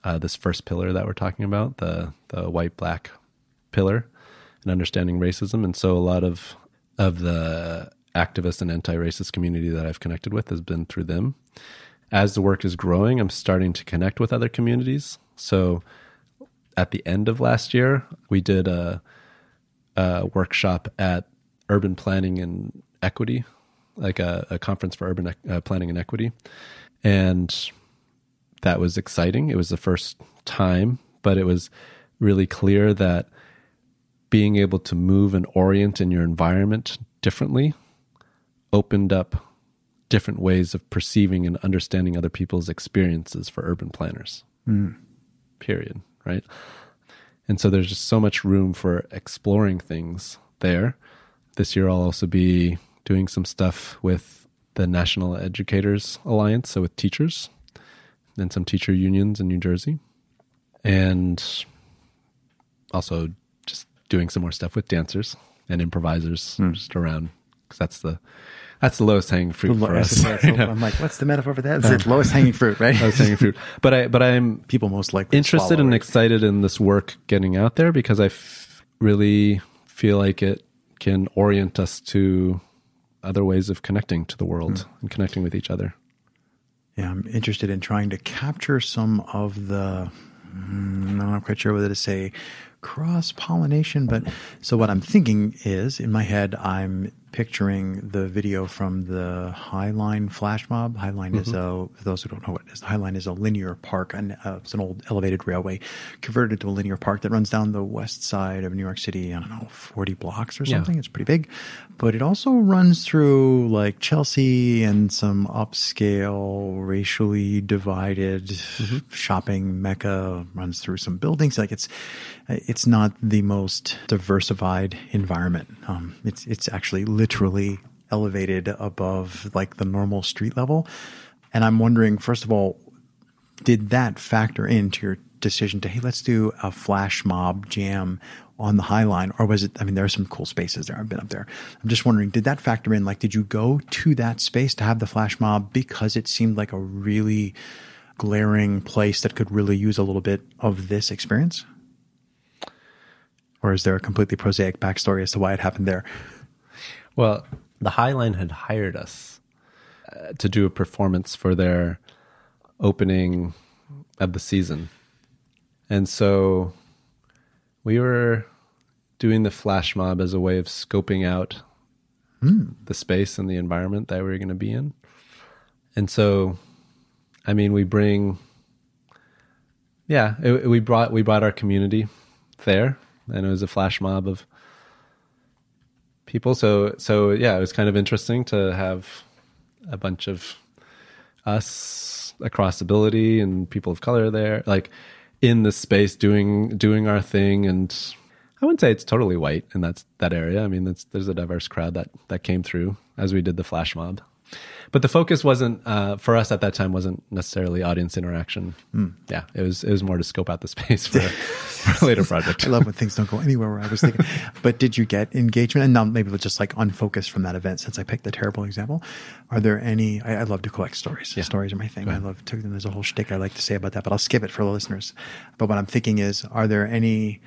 Speaker 1: uh, this first pillar that we're talking about, the the white black pillar, and understanding racism. And so a lot of of the activist and anti-racist community that I've connected with has been through them. As the work is growing, I'm starting to connect with other communities. So at the end of last year, we did a, a workshop at Urban Planning and Equity like a, a conference for urban uh, planning and equity, and that was exciting. It was the first time, but it was really clear that being able to move and orient in your environment differently opened up different ways of perceiving and understanding other people's experiences for urban planners. Mm. Period. Right. And so there's just so much room for exploring things there. This year, I'll also be doing some stuff with the National Educators Alliance, so with teachers and some teacher unions in New Jersey. And also just doing some more stuff with dancers and improvisers mm. just around because that's the that's the lowest hanging fruit the for us. <laughs>
Speaker 2: I'm like, what's the metaphor for that? It's um, lowest hanging fruit, right?
Speaker 1: lowest hanging fruit. But I but I'm
Speaker 2: people most likely
Speaker 1: interested and excited in this work getting out there because I f- really feel like it can orient us to other ways of connecting to the world mm. and connecting with each other.
Speaker 2: Yeah, I'm interested in trying to capture some of the. Mm, I'm not quite sure whether to say cross pollination, but so what I'm thinking is in my head, I'm picturing the video from the Highline flash mob. Highline mm-hmm. is a, for those who don't know what it is, Highline is a linear park, and uh, it's an old elevated railway converted to a linear park that runs down the west side of New York City. I don't know, 40 blocks or something. Yeah. It's pretty big, but it also runs through like Chelsea and some upscale, racially divided mm-hmm. shopping mecca. Runs through some buildings. Like it's, it's not the most diversified environment. Um, it's it's actually literally elevated above like the normal street level. And I'm wondering, first of all, did that factor into your decision to hey, let's do a flash mob jam on the High Line, or was it? I mean, there are some cool spaces there. I've been up there. I'm just wondering, did that factor in? Like, did you go to that space to have the flash mob because it seemed like a really glaring place that could really use a little bit of this experience? Or is there a completely prosaic backstory as to why it happened there?
Speaker 1: Well, the Highline had hired us uh, to do a performance for their opening of the season. And so we were doing the flash mob as a way of scoping out mm. the space and the environment that we were going to be in. And so, I mean, we bring, yeah, it, we brought we brought our community there and it was a flash mob of people. So so yeah, it was kind of interesting to have a bunch of us across ability and people of color there, like in the space doing doing our thing and I wouldn't say it's totally white in that that area. I mean, there's a diverse crowd that that came through as we did the flash mob but the focus wasn't uh, for us at that time wasn't necessarily audience interaction. Mm. Yeah, it was it was more to scope out the space for, <laughs> for a later project.
Speaker 2: I love when things don't go anywhere where I was thinking. <laughs> but did you get engagement? And now maybe we'll just like unfocus from that event since I picked the terrible example. Are there any? I, I love to collect stories. Yeah. Stories are my thing. I love to. There's a whole shtick I like to say about that, but I'll skip it for the listeners. But what I'm thinking is, are there any?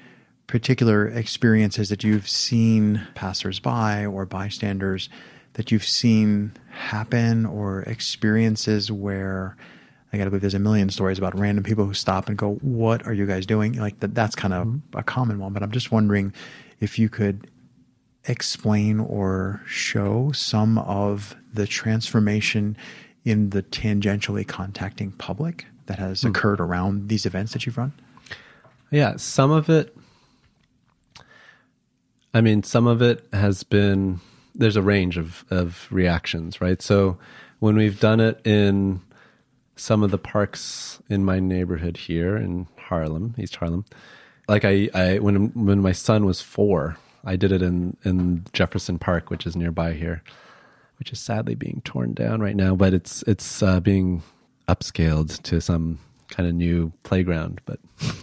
Speaker 2: particular experiences that you've seen passersby or bystanders that you've seen happen or experiences where I got to believe there's a million stories about random people who stop and go, "What are you guys doing?" Like that, that's kind of mm-hmm. a common one. But I'm just wondering if you could explain or show some of the transformation in the tangentially contacting public that has mm. occurred around these events that you've run?
Speaker 1: Yeah, some of it. I mean, some of it has been. There's a range of of reactions, right? So when we've done it in some of the parks in my neighborhood here in Harlem, East Harlem, like I, I when when my son was four, I did it in in Jefferson Park, which is nearby here, which is sadly being torn down right now, but it's it's uh, being upscaled to some kind of new playground. But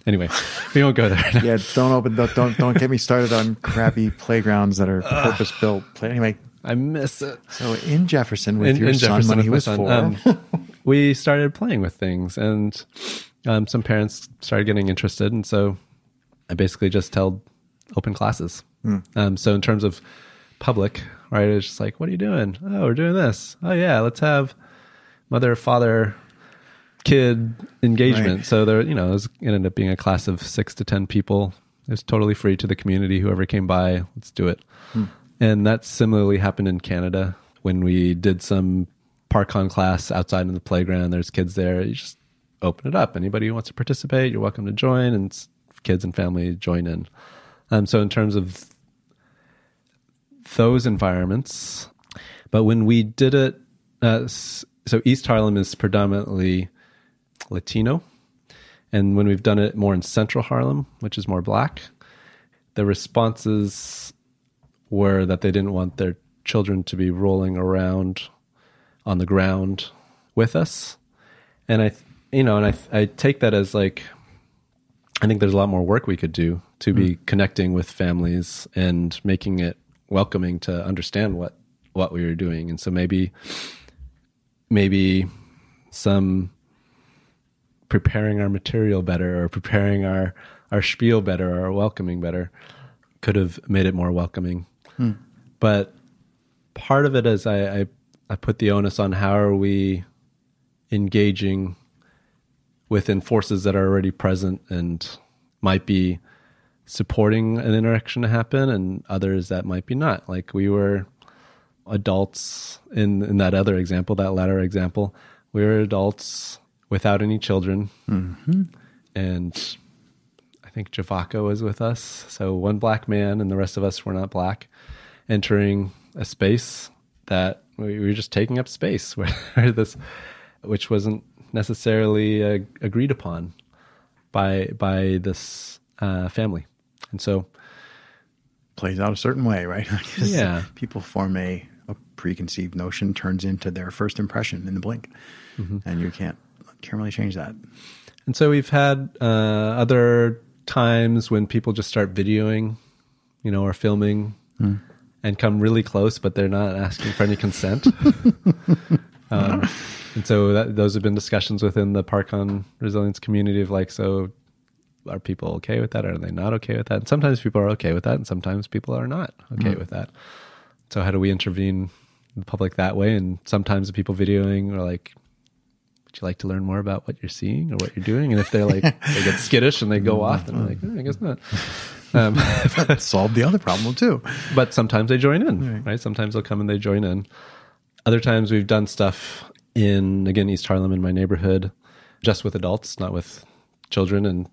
Speaker 1: anyway, <laughs> we won't go there.
Speaker 2: Now. <laughs> Yeah, don't open. Don't, don't don't get me started on crappy playgrounds that are purpose built. Anyway,
Speaker 1: I miss it.
Speaker 2: So in Jefferson with in, your in son Jefferson when he was four, um,
Speaker 1: we started playing with things, and um, some parents started getting interested, and so I basically just held open classes Mm. Um, so in terms of public, right, it's just like, what are you doing? Oh, we're doing this. Oh yeah, let's have mother, father, kid engagement. Right. So there, you know, it, was, it ended up being a class of six to ten people. It was totally free to the community. Whoever came by, let's do it. Mm. And that similarly happened in Canada when we did some parkour class outside in the playground. There's kids there. You just open it up. Anybody who wants to participate, you're welcome to join, and kids and family join in. Um, so in terms of those environments, but when we did it, uh, so East Harlem is predominantly Latino, and when we've done it more in Central Harlem, which is more black, the responses were that they didn't want their children to be rolling around on the ground with us, and I, you know, and I I take that as like I think there's a lot more work we could do to be mm. connecting with families and making it welcoming to understand what what we were doing. And so maybe maybe some preparing our material better or preparing our our spiel better or welcoming better could have made it more welcoming. Mm. But part of it is I, I I put the onus on how are we engaging within forces that are already present and might be supporting an interaction to happen and others that might be not like we were adults in in that other example that latter example we were adults without any children mm-hmm. and i think javaka was with us so one black man and the rest of us were not black entering a space that we were just taking up space <laughs> where this which wasn't necessarily uh, agreed upon by by this uh, family, and so
Speaker 2: plays out a certain way, right? <laughs>
Speaker 1: yeah,
Speaker 2: people form a, a preconceived notion, turns into their first impression in the blink, mm-hmm. and you can't can't really change that.
Speaker 1: And so we've had uh, other times when people just start videoing, you know, or filming. Mm. And come really close, but they're not asking for any consent. <laughs> um, and so that, those have been discussions within the Parcon resilience community of like, so are people okay with that? Or are they not okay with that? And sometimes people are okay with that, and sometimes people are not okay mm with that. So how do we intervene in the public that way? And sometimes the people videoing are like, would you like to learn more about what you're seeing or what you're doing? And if they're like, <laughs> they get skittish and they go off, then I'm like, oh, I guess not.
Speaker 2: Um, <laughs> solve the other problem too.
Speaker 1: But sometimes they join in, right. right? Sometimes they'll come and they join in. Other times we've done stuff in again East Harlem in my neighborhood, just with adults, not with children and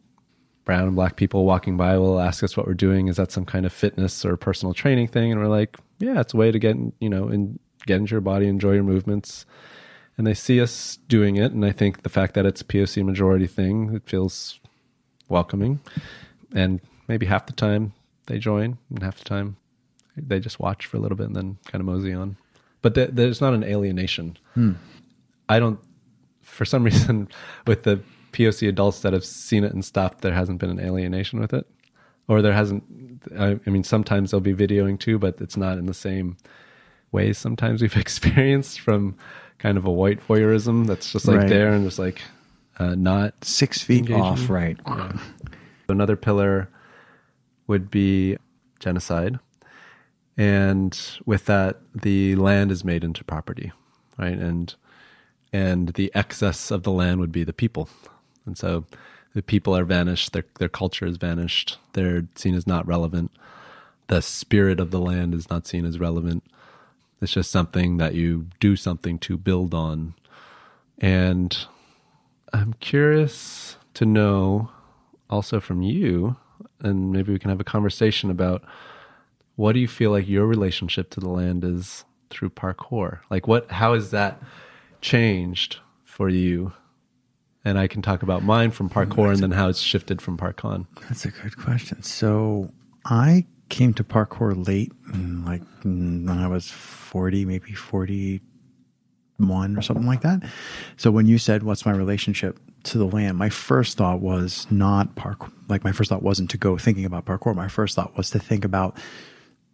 Speaker 1: brown and black people walking by will ask us what we're doing. Is that some kind of fitness or personal training thing? And we're like, yeah, it's a way to get you know and get into your body, enjoy your movements. And they see us doing it, and I think the fact that it's a POC majority thing, it feels welcoming. And maybe half the time they join, and half the time they just watch for a little bit and then kind of mosey on. But th- there's not an alienation. Hmm. I don't, for some <laughs> reason, with the POC adults that have seen it and stopped, there hasn't been an alienation with it. Or there hasn't, I, I mean, sometimes they'll be videoing too, but it's not in the same ways sometimes we've <laughs> experienced from kind of a white voyeurism that's just like right. there and just like uh, not
Speaker 2: six feet engaging. off, right? Yeah.
Speaker 1: Another pillar would be genocide. And with that, the land is made into property, right? And and the excess of the land would be the people. And so the people are vanished, their their culture is vanished, they're seen as not relevant. The spirit of the land is not seen as relevant. It's just something that you do something to build on. And I'm curious to know also from you, and maybe we can have a conversation about what do you feel like your relationship to the land is through parkour? Like what how has that changed for you? And I can talk about mine from parkour and then how it's shifted from parkour.
Speaker 2: That's a good question. So I came to parkour late, like when I was 40, maybe 41 or something like that. So when you said, What's my relationship to the land? My first thought was not parkour. Like, my first thought wasn't to go thinking about parkour. My first thought was to think about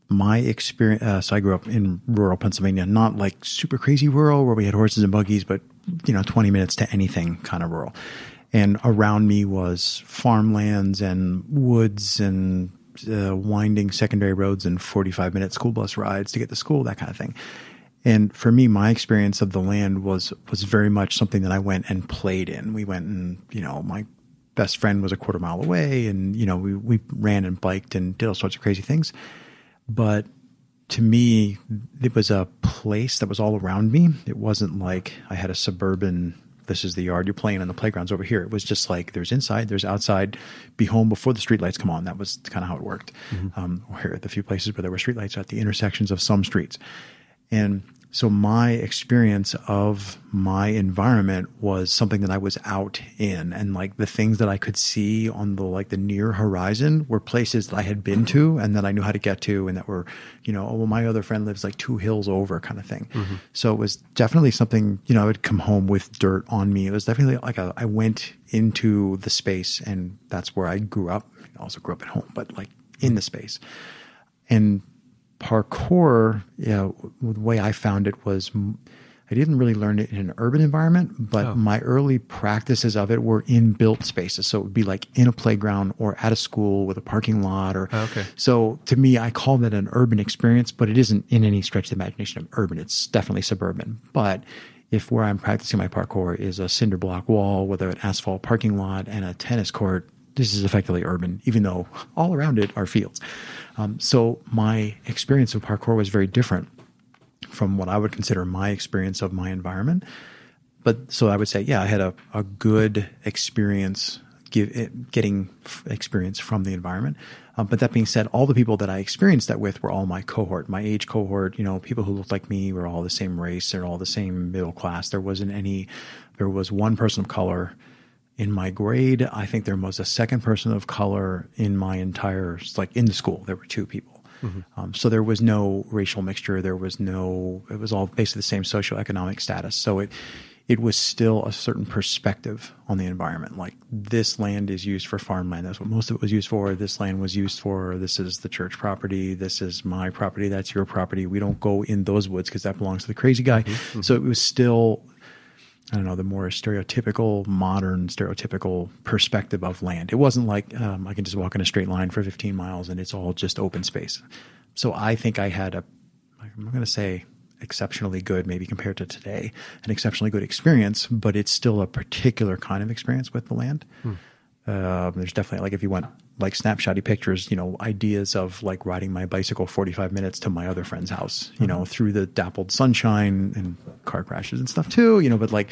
Speaker 2: my experience. Uh, so I grew up in rural Pennsylvania, not like super crazy rural where we had horses and buggies, but, you know, 20 minutes to anything kind of rural. And around me was farmlands and woods and uh, winding secondary roads and 45 minute school bus rides to get to school, that kind of thing. And for me, my experience of the land was was very much something that I went and played in. We went and you know my best friend was a quarter mile away, and you know we we ran and biked and did all sorts of crazy things. But to me, it was a place that was all around me. It wasn't like I had a suburban this is the yard you're playing on the playgrounds over here. It was just like there's inside, there's outside, be home before the streetlights come on. That was kind of how it worked. Mm-hmm. Um, here at the few places where there were streetlights at the intersections of some streets. And so my experience of my environment was something that I was out in and like the things that I could see on the like the near horizon were places that I had been to and that I knew how to get to and that were, you know, oh well my other friend lives like two hills over kind of thing. Mm-hmm. So it was definitely something, you know, I would come home with dirt on me. It was definitely like a, I went into the space and that's where I grew up. I also grew up at home, but like in the space. And parkour, you know, the way I found it was I didn't really learn it in an urban environment, but oh. my early practices of it were in built spaces. So it would be like in a playground or at a school with a parking lot or
Speaker 1: oh, okay.
Speaker 2: so to me I call that an urban experience, but it isn't in any stretch of the imagination of urban. It's definitely suburban. But if where I'm practicing my parkour is a cinder block wall with an asphalt parking lot and a tennis court, this is effectively urban, even though <laughs> all around it are fields. Um, so my experience of parkour was very different from what I would consider my experience of my environment. But so I would say, yeah, I had a, a good experience give, eh, getting experience from the environment. Um, but that being said, all the people that I experienced that with were all my cohort, my age cohort. You know, people who looked like me were all the same race. They're all the same middle class. There wasn't any. There was one person of color in my grade, I think there was a second person of color in my entire, like in the school, there were two people. Mm-hmm. Um, so there was no racial mixture. There was no, it was all basically the same socioeconomic status. So it, it was still a certain perspective on the environment. Like this land is used for farmland. That's what most of it was used for. This land was used for, this is the church property. This is my property. That's your property. We don't go in those woods because that belongs to the crazy guy. Mm-hmm. So it was still I don't know, the more stereotypical, modern, stereotypical perspective of land. It wasn't like um, I can just walk in a straight line for 15 miles and it's all just open space. So I think I had a, I'm going to say exceptionally good, maybe compared to today, an exceptionally good experience, but it's still a particular kind of experience with the land. Hmm. Uh, there's definitely like if you went like snapshotty pictures, you know, ideas of like riding my bicycle 45 minutes to my other friend's house, you know, mm-hmm. through the dappled sunshine and car crashes and stuff too, you know, but like,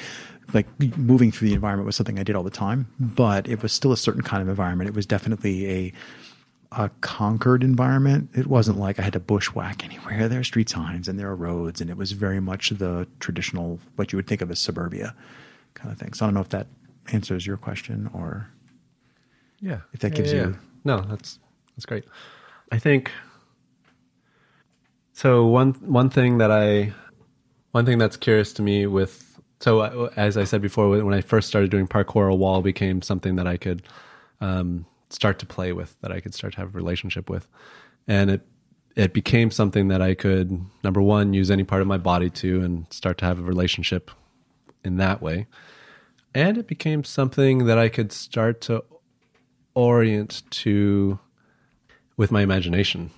Speaker 2: like moving through the environment was something I did all the time, but it was still a certain kind of environment. It was definitely a, a conquered environment. It wasn't like I had to bushwhack anywhere. There are street signs and there are roads, and it was very much the traditional, what you would think of as suburbia kind of thing. So I don't know if that answers your question or.
Speaker 1: Yeah.
Speaker 2: If that gives yeah, yeah. you
Speaker 1: No, that's that's great. I think so one one thing that I one thing that's curious to me with so uh, as I said before when I first started doing parkour a wall became something that I could um, start to play with that I could start to have a relationship with and it it became something that I could number one use any part of my body to and start to have a relationship in that way and it became something that I could start to orient to with my imagination.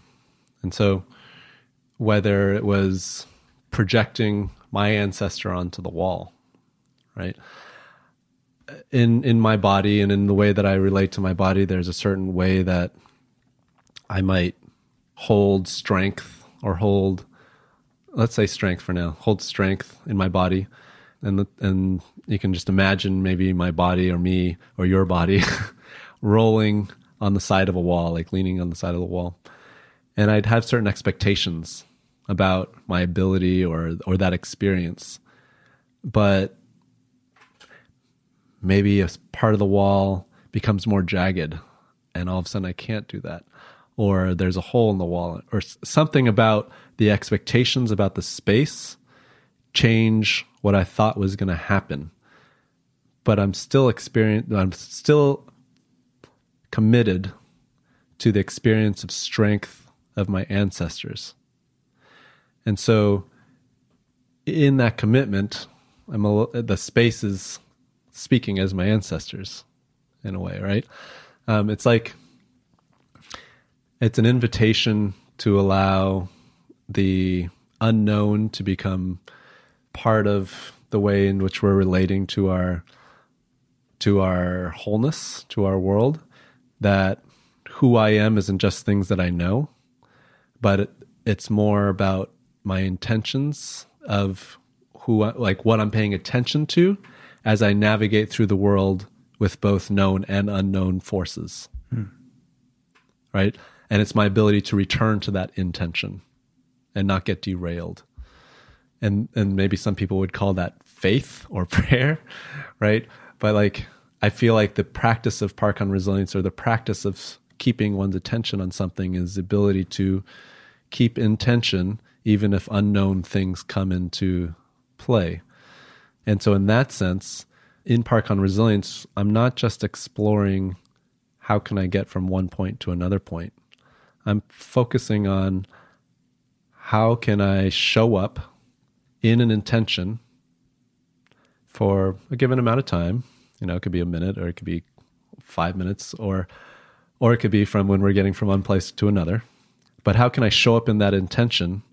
Speaker 1: And so whether it was projecting my ancestor onto the wall right? In in my body and in the way that I relate to my body, there's a certain way that I might hold strength or hold let's say strength for now hold strength in my body and and you can just imagine maybe my body or me or your body <laughs> rolling on the side of a wall like leaning on the side of the wall and i'd have certain expectations about my ability or or that experience but maybe a part of the wall becomes more jagged and all of a sudden i can't do that or there's a hole in the wall or something about the expectations about the space change what I thought was going to happen. But I'm still experience I'm still committed to the experience of strength of my ancestors. And so in that commitment, I'm a, the space is speaking as my ancestors in a way, right? Um, it's like it's an invitation to allow the unknown to become part of the way in which we're relating to our to our wholeness, to our world, that who I am isn't just things that I know, but it, it's more about my intentions of who I, like what I'm paying attention to as I navigate through the world with both known and unknown forces. Hmm. Right? and it's my ability to return to that intention and not get derailed and and maybe some people would call that faith or <laughs> prayer right but like i feel like the practice of Parcon resilience or the practice of keeping one's attention on something is the ability to keep intention even if unknown things come into play and so in that sense in Parcon resilience i'm not just exploring how can i get from one point to another point I'm focusing on how can I show up in an intention for a given amount of time. You know, it could be a minute or it could be five minutes or or it could be from when we're getting from one place to another. But how can I show up in that intention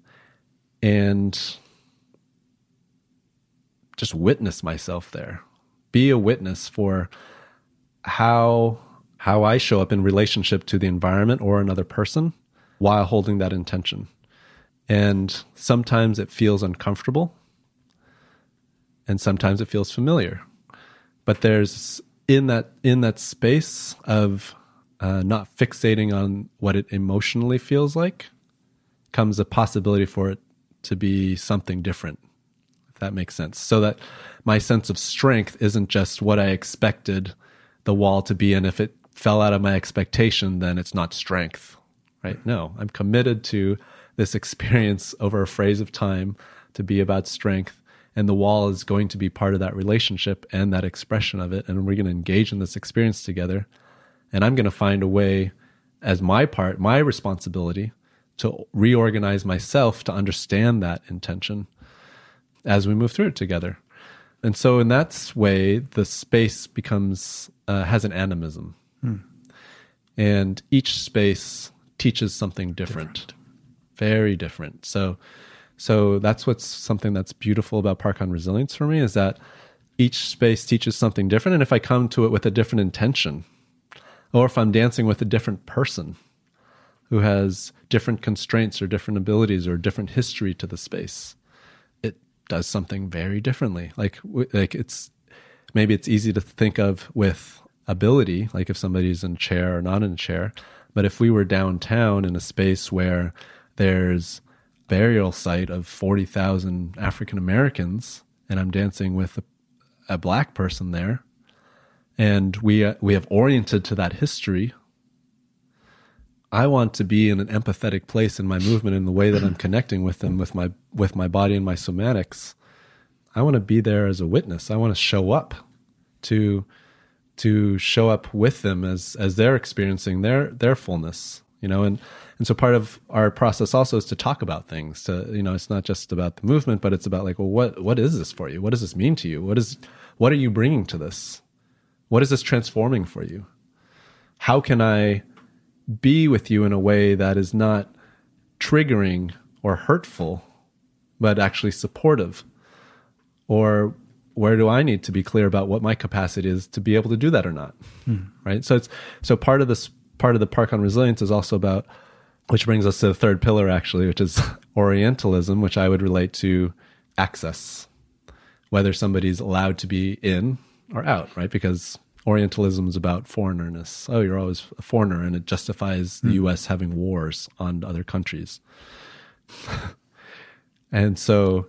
Speaker 1: and just witness myself there? Be a witness for how how I show up in relationship to the environment or another person while holding that intention. And sometimes it feels uncomfortable and sometimes it feels familiar. But there's in that in that space of uh, not fixating on what it emotionally feels like comes a possibility for it to be something different if that makes sense so that my sense of strength isn't just what i expected the wall to be and if it fell out of my expectation, then it's not strength, right? No, I'm committed to this <laughs> experience over a phrase of time to be about strength. And the wall is going to be part of that relationship and that expression of it. And we're going to engage in this experience together. And I'm going to find a way as my part, my responsibility to reorganize myself to understand that intention as we move through it together. And so, in that way, the space becomes, uh, has an animism Hmm. And each space teaches something different, different, very different. So, so that's what's something that's beautiful about Parcon Resilience for me is that each space teaches something different. And if I come to it with a different intention, or if I'm dancing with a different person who has different constraints or different abilities or different history to the space, it does something very differently. Like, like it's maybe it's easy to think of with ability, like if somebody's in chair or not in chair. But if we were downtown in a space where there's burial site of 40,000 African Americans and I'm dancing with a, a, black person there. And we uh, we have oriented to that history. I want to be in an empathetic place in my movement in the way that I'm <clears throat> connecting with them with my with my body and my somatics. I want to be there as a witness. I want to show up to to show up with them as as they're experiencing their their fullness you know and and so part of our process also is to talk about things to you know it's not just about the movement but it's about like well what what is this for you what does this mean to you what is what are you bringing to this what is this transforming for you how can i be with you in a way that is not triggering or hurtful but actually supportive or where do I need to be clear about what my capacity is to be able to do that or not? Hmm. Right. So it's so part of this part of the Parcon resilience is also about, which brings us to the third pillar actually, which is <laughs> Orientalism, which I would relate to access, whether somebody's allowed to be in or out, right? Because Orientalism is about foreignerness. Oh, you're always a foreigner, and it justifies the hmm. U.S. having wars on other countries. <laughs> and so,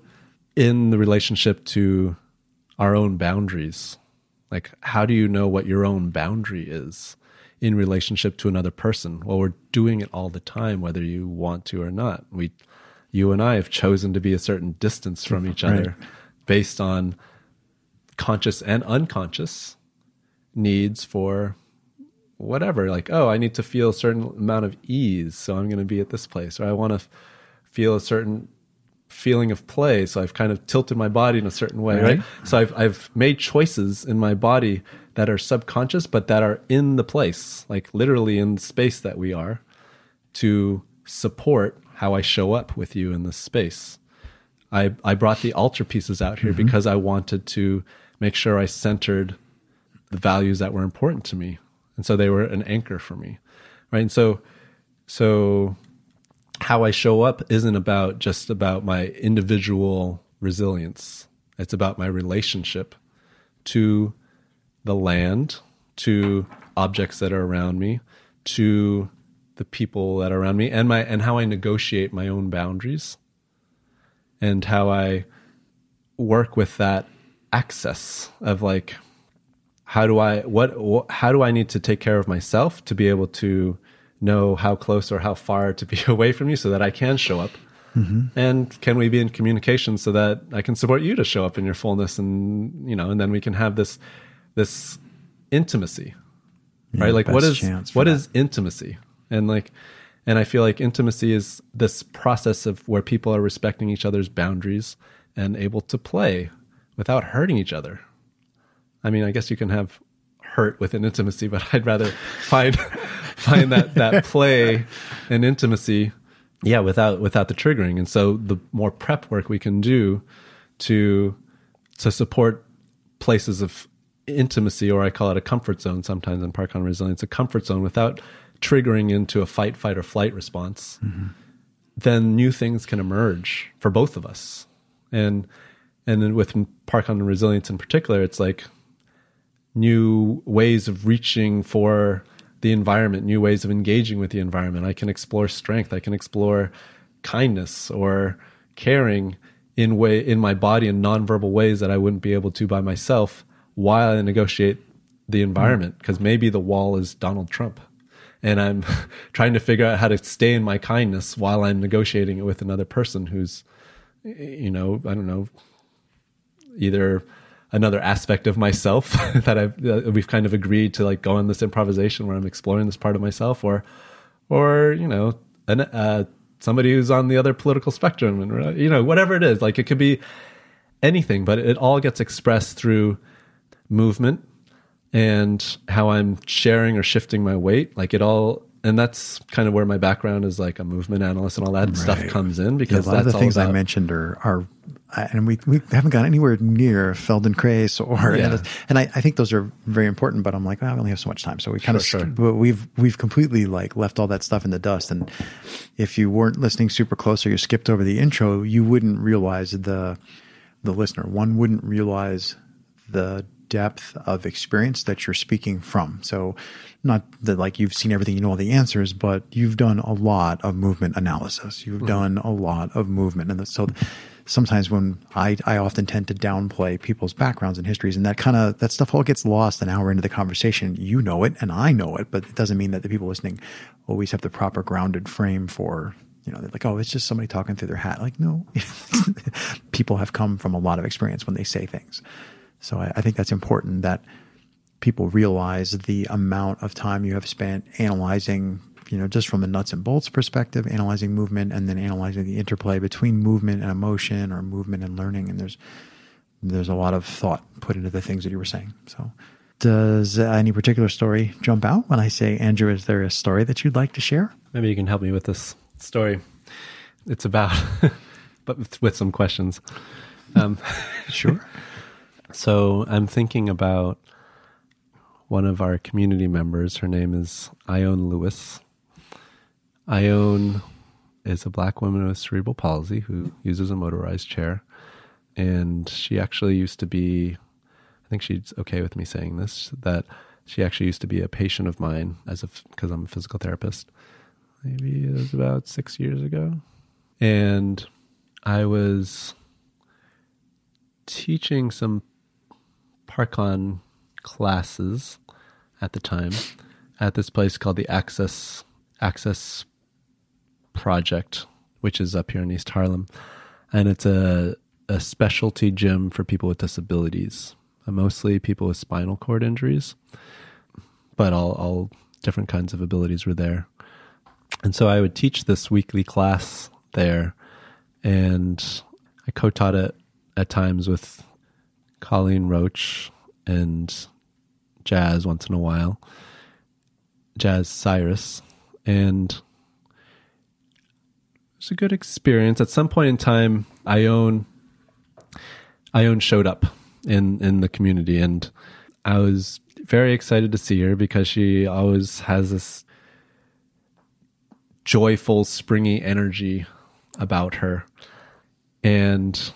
Speaker 1: in the relationship to our own boundaries, like how do you know what your own boundary is in relationship to another person? Well, we're doing it all the time, whether you want to or not. We, you and I, have chosen to be a certain distance from each other, right. based on conscious and unconscious needs for whatever like oh i need to feel a certain amount of ease so i'm going to be at this place or i want to f- feel a certain feeling of play so i've kind of tilted my body in a certain way right, right? so I've, I've made choices in my body that are subconscious but that are in the place like literally in the space that we are to support how i show up with you in this space. I i brought the altar pieces out here mm-hmm. because i wanted to make sure i centered the values that were important to me. And so they were an anchor for me right? And so so how i show up isn't about just about my individual resilience. It's about my relationship to the land to objects that are around me to the people that are around me and my and how i negotiate my own boundaries and how i work with that access of like how do I what, what how do I need to take care of myself to be able to know how close or how far to be <laughs> away from you so that I can show up. Mm-hmm. And can we be in communication so that I can support you to show up in your fullness and you know and then we can have this this intimacy. Yeah, right? Like what is what that. is intimacy? And like and I feel like intimacy is this process of where people are respecting each other's boundaries and able to play without hurting each other I mean, I guess you can have hurt within intimacy, but I'd rather find <laughs> find that that play and intimacy, yeah, without without the triggering. And so the more prep work we can do to to support places of intimacy, or I call it a comfort zone sometimes in Parcon Resilience, a comfort zone without triggering into a fight, fight, or flight response, mm-hmm. then new things can emerge for both of us. And and then with Parcon Resilience in particular, it's like new ways of reaching for the environment, new ways of engaging with the environment. I can explore strength. I can explore kindness or caring in way in my body in nonverbal ways that I wouldn't be able to by myself while I negotiate the environment because maybe the wall is Donald Trump and I'm <laughs> trying to figure out how to stay in my kindness while I'm negotiating it with another person who's you know, I don't know, either another aspect of myself <laughs> that I've we've kind of agreed to like go on this improvisation where I'm exploring this part of myself, or or you know an, uh, somebody who's on the other political spectrum, and you know whatever it is. Like it could be anything, but it all gets expressed through movement and how I'm sharing or shifting my weight. Like it all and that's kind of where my background is like a movement analyst and all that right. stuff comes in because
Speaker 2: yeah, a lot of the things about, I mentioned are are and we we haven't got anywhere near Feldenkrais or yeah. and, I, I think those are very important. But I'm like, well, we only have so much time, so we kind sure, of sure. we've we've completely like left all that stuff in the dust. And if you weren't listening super close or you skipped over the intro, you wouldn't realize the the listener. One wouldn't realize the depth of experience that you're speaking from. So not that like you've seen everything, you know all the answers, but you've done a lot of movement analysis. You've mm-hmm. done a lot of movement. And so sometimes when I, I often tend to downplay people's backgrounds and histories and that kind of, that stuff all gets lost an hour into the conversation. You know it and I know it, but it doesn't mean that the people listening always have the proper grounded frame for, you know, they're like, oh, it's just somebody talking through their hat. Like, no, <laughs> people have come from a lot of experience when they say things. So I, I think that's important that people realize the amount of time you have spent analyzing you know, just from the nuts and bolts perspective, analyzing movement and then analyzing the interplay between movement and emotion or movement and learning. And there's there's a lot of thought put into the things that you were saying. So, does any particular story jump out when I say, Andrew, is there a story that you'd like to share?
Speaker 1: Maybe you can help me with this story. It's about, <laughs> but with, with some questions.
Speaker 2: Um, sure. <laughs>
Speaker 1: So I'm thinking about one of our community members. Her name is Ione Lewis. Ione is a black woman with cerebral palsy who uses a motorized chair. And she actually used to be, I think she's okay with me saying this, that she actually used to be a patient of mine as a, because I'm a physical therapist. Maybe it was about six years ago. And I was teaching some Parcon classes at the time at this place called the Axis Axis Project, which is up here in East Harlem, and it's a a specialty gym for people with disabilities, uh, mostly people with spinal cord injuries, but all all different kinds of abilities were there. And so I would teach this weekly class there, and I co-taught it at times with Colleen Roach and Jazz once in a while, Jazz Cyrus, and it was a good experience. At some point in time, Ione Ione showed up in in the community, and I was very excited to see her because she always has this joyful, springy energy about her, and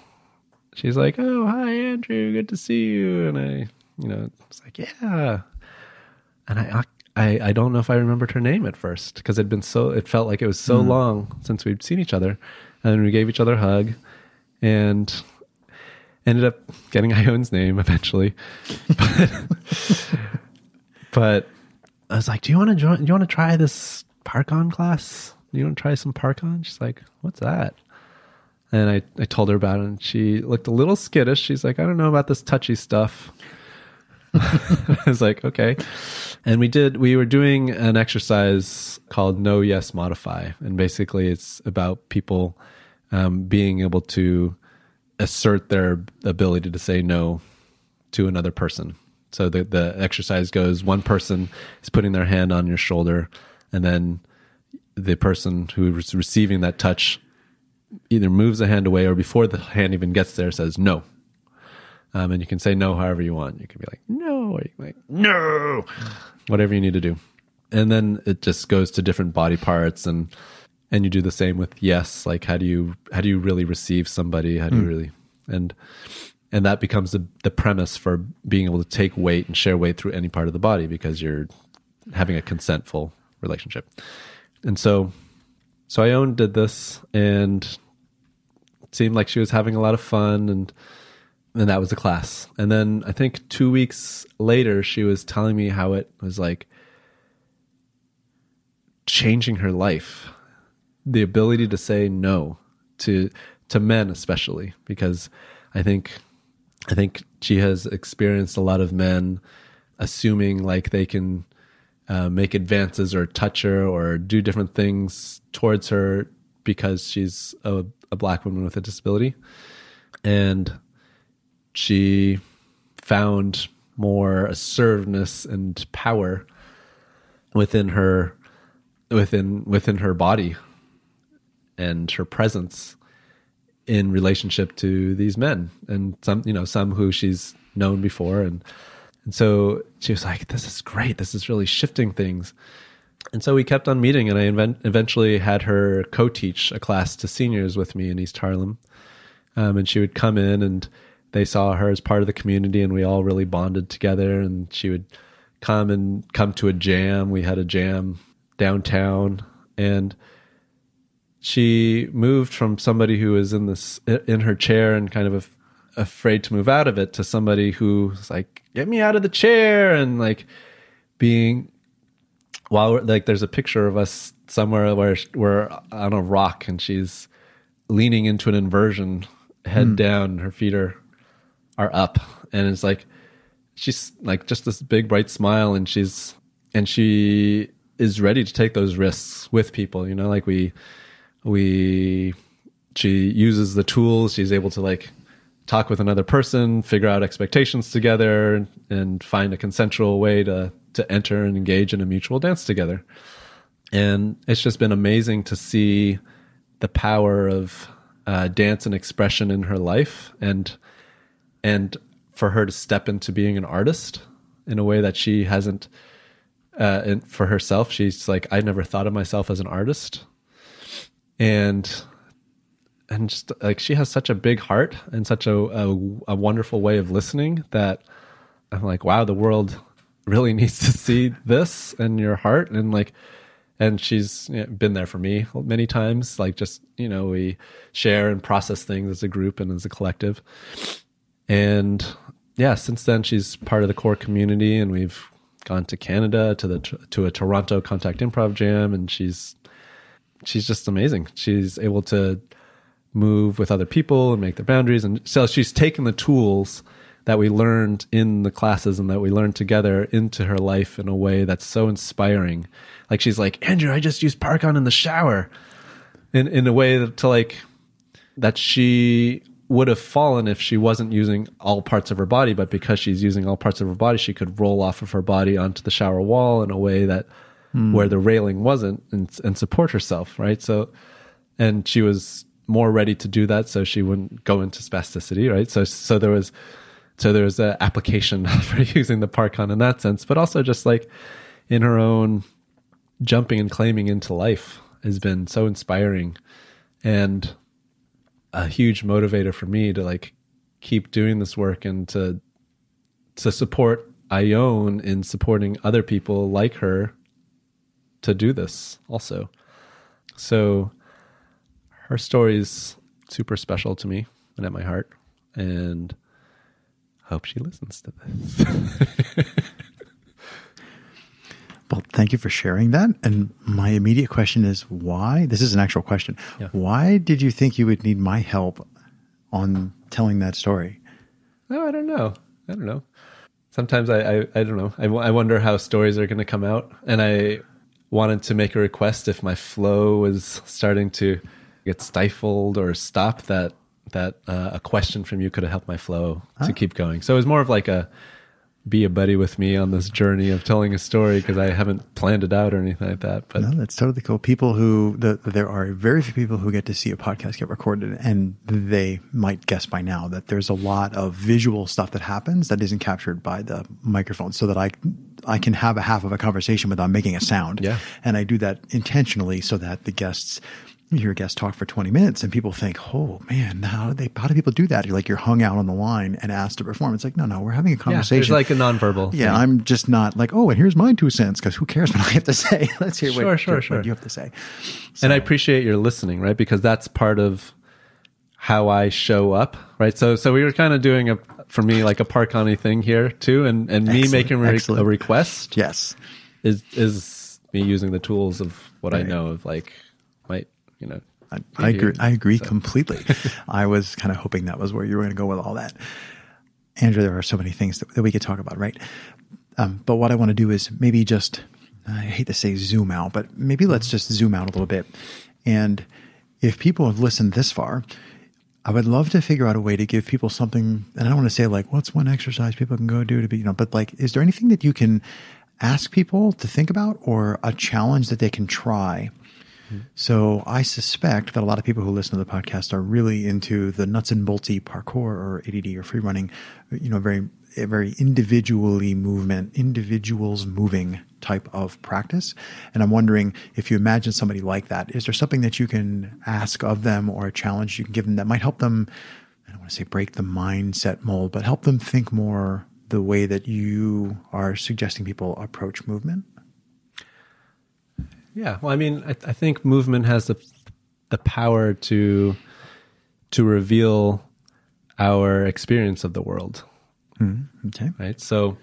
Speaker 1: she's like, "Oh, hi, Andrew. Good to see you." And I, you know, it's like, "Yeah." And I, I, I don't know if I remembered her name at first because it'd been so. It felt like it was so mm. long since we'd seen each other, and we gave each other a hug, and ended up getting <laughs> Ione's name eventually. <laughs> But, but I was like, "Do you want to join? Do you want to try this Parcon class? Do you want to try some Parcon?" She's like, "What's that?" And I, I told her about it, and she looked a little skittish. She's like, I don't know about this touchy stuff. <laughs> I was like, okay. And we did, we were doing an exercise called No Yes Modify. And basically, it's about people um, being able to assert their ability to say no to another person. So the, the exercise goes one person is putting their hand on your shoulder, and then the person who is receiving that touch either moves the hand away or before the hand even gets there says no. Um, and you can say no however you want. You can be like no, or you can be like no, whatever you need to do. And then it just goes to different body parts and and you do the same with yes. Like how do you how do you really receive somebody? How do mm. you hmm. really and and that becomes the the premise for being able to take weight and share weight through any part of the body because you're having a consentful relationship. And so so I Ione did this and seemed like she was having a lot of fun and and that was the class. And then I think 2 weeks later she was telling me how it was like changing her life. The ability to say no to to men especially because I think I think she has experienced a lot of men assuming like they can uh, make advances or touch her or do different things towards her because she's a, a black woman with a disability. And she found more assertiveness and power within her within within her body and her presence in relationship to these men and some you know some who she's known before. And and so she was like this is great. This is really shifting things and so we kept on meeting, and I eventually had her co teach a class to seniors with me in East Harlem. Um, and she would come in, and they saw her as part of the community, and we all really bonded together. And she would come and come to a jam. We had a jam downtown, and she moved from somebody who was in this in her chair and kind of af- afraid to move out of it to somebody who was like, "Get me out of the chair!" and like being while like there's a picture of us somewhere where we're on a rock and she's leaning into an inversion, head mm. down, her feet are are up, and it's like she's like just this big bright smile, and she's and she is ready to take those risks with people. You know, like we we she uses the tools. She's able to like talk with another person, figure out expectations together, and find a consensual way to to enter and engage in a mutual dance together. And it's just been amazing to see the power of uh, dance and expression in her life, and and for her to step into being an artist in a way that she hasn't uh, and for herself. She's like, I never thought of myself as an artist, and and just like she has such a big heart and such a, a, a wonderful way of listening that I'm like, wow, the world really needs to see this in your heart. And like and she's you know, been there for me many times like just you know we share and process things as a group and as a collective. And yeah since then she's part of the core community and we've gone to canada to the to a toronto contact improv jam and she's she's just amazing. She's able to move with other people and make their boundaries. And so she's taken the tools that we learned in the classes and that we learned together into her life in a way that's so inspiring. Like she's like, Andrew, I just used Parcon in the shower. In in a way that to like that she would have fallen if she wasn't using all parts of her body, but because she's using all parts of her body, she could roll off of her body onto the shower wall in a way that mm. where the railing wasn't and, and support herself, right? So and she was more ready to do that so she wouldn't go into spasticity, right? So so there was so there's an application <laughs> for using the Parcon in that sense, but also just like in her own jumping and claiming into life has been so inspiring and a huge motivator for me to like keep doing this work and to to support Ione in supporting other people like her to do this also. So her story is super special to me and at my heart. And hope she listens to this. <laughs>
Speaker 2: well, thank you for sharing that. And my immediate question is why? This is an actual question. Yeah. Why did you think you would need my help on telling that story?
Speaker 1: Oh, I don't know. I don't know. Sometimes I, I, I don't know. I, I wonder how stories are going to come out. And I wanted to make a request if my flow was starting to get stifled or stop that that uh, a question from you could have helped my flow huh? to keep going. So it was more of like a be a buddy with me on this journey of telling a story because I haven't planned it out or anything like that. But
Speaker 2: no, that's totally cool. People who the, there are very few people who get to see a podcast get recorded, and they might guess by now that there's a lot of visual stuff that happens that isn't captured by the microphone, so that I I can have a half of a conversation without making a sound.
Speaker 1: Yeah,
Speaker 2: and I do that intentionally so that the guests you hear a guest talk for 20 minutes and people think, oh man, how do, they, how do people do that? You're like, you're hung out on the line and asked to perform. It's like, no, no, we're having a conversation.
Speaker 1: Yeah, like a nonverbal.
Speaker 2: Yeah, thing. I'm just not like, oh, and here's my two cents because who cares what I have to say? <laughs> Let's hear
Speaker 1: sure,
Speaker 2: what,
Speaker 1: sure, sure.
Speaker 2: what you have to say.
Speaker 1: So, and I appreciate your listening, right? Because that's part of how I show up, right? So, so we were kind of doing a, for me, like a Parconi thing here too. And, and me making re- a request.
Speaker 2: Yes.
Speaker 1: Is, is me using the tools of what right. I know of like, you know,
Speaker 2: I, I agree. I agree so. completely. <laughs> I was kind of hoping that was where you were going to go with all that. Andrew, there are so many things that, that we could talk about, right? Um, but what I want to do is maybe just, I hate to say zoom out, but maybe let's just zoom out a little bit. And if people have listened this far, I would love to figure out a way to give people something. And I don't want to say like, what's one exercise people can go do to be, you know, but like, is there anything that you can ask people to think about or a challenge that they can try so I suspect that a lot of people who listen to the podcast are really into the nuts and boltsy parkour or ADD or free running, you know, very very individually movement, individuals moving type of practice. And I'm wondering if you imagine somebody like that, is there something that you can ask of them or a challenge you can give them that might help them? I don't want to say break the mindset mold, but help them think more the way that you are suggesting people approach movement?
Speaker 1: Yeah, well, I mean, I, I think movement has the the power to to reveal our experience of the world.
Speaker 2: Mm, okay.
Speaker 1: Right. So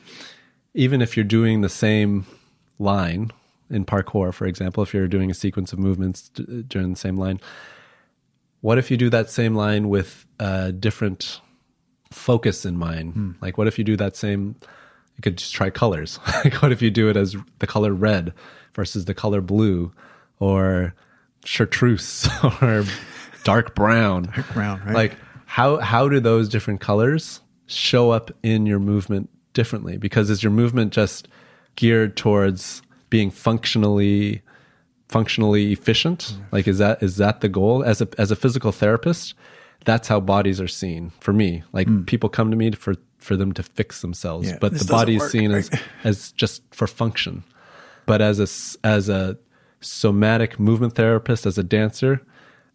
Speaker 1: even if you're doing the same line in parkour, for example, if you're doing a sequence of movements during the same line, what if you do that same line with a different focus in mind? Mm. Like, what if you do that same? You could just try colors. <laughs> like, what if you do it as the color red? Versus the color blue or chartreuse <laughs> or dark brown.
Speaker 2: Dark brown, right?
Speaker 1: Like how how do those different colors show up in your movement differently? Because is your movement just geared towards being functionally functionally efficient? Like is that is that the goal as a as a physical therapist? That's how bodies are seen for me. Like mm. people come to me for for them to fix themselves,
Speaker 2: Yeah,
Speaker 1: but the body is seen
Speaker 2: work,
Speaker 1: as <laughs> as just for function. But as a as a somatic movement therapist, as a dancer,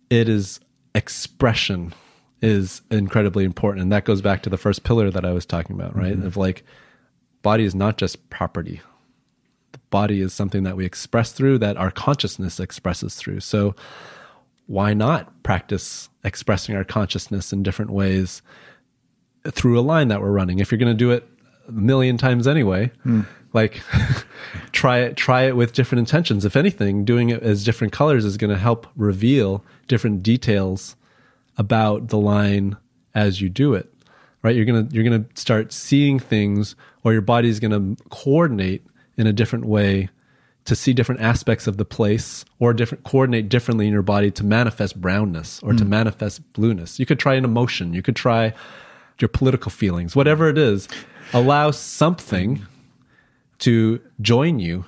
Speaker 1: it is expression is incredibly important, and that goes back to the first pillar that I was talking about, right? Mm-hmm. Of like, body is not just property. The body is something that we express through, that our consciousness expresses through. So, why not practice expressing our consciousness in different ways through a line that we're running? If you're going to do it a million times anyway, hmm. Like <laughs> try it try it with different intentions. If anything, doing it as different colors is going to help reveal different details about the line as you do it. Right? You're going to you're going to start seeing things or your body's going to coordinate in a different way to see different aspects of the place or different coordinate differently in your body to manifest brownness or to mm. manifest blueness. You could try an emotion, you could try your political feelings, whatever it is. Allow something to join you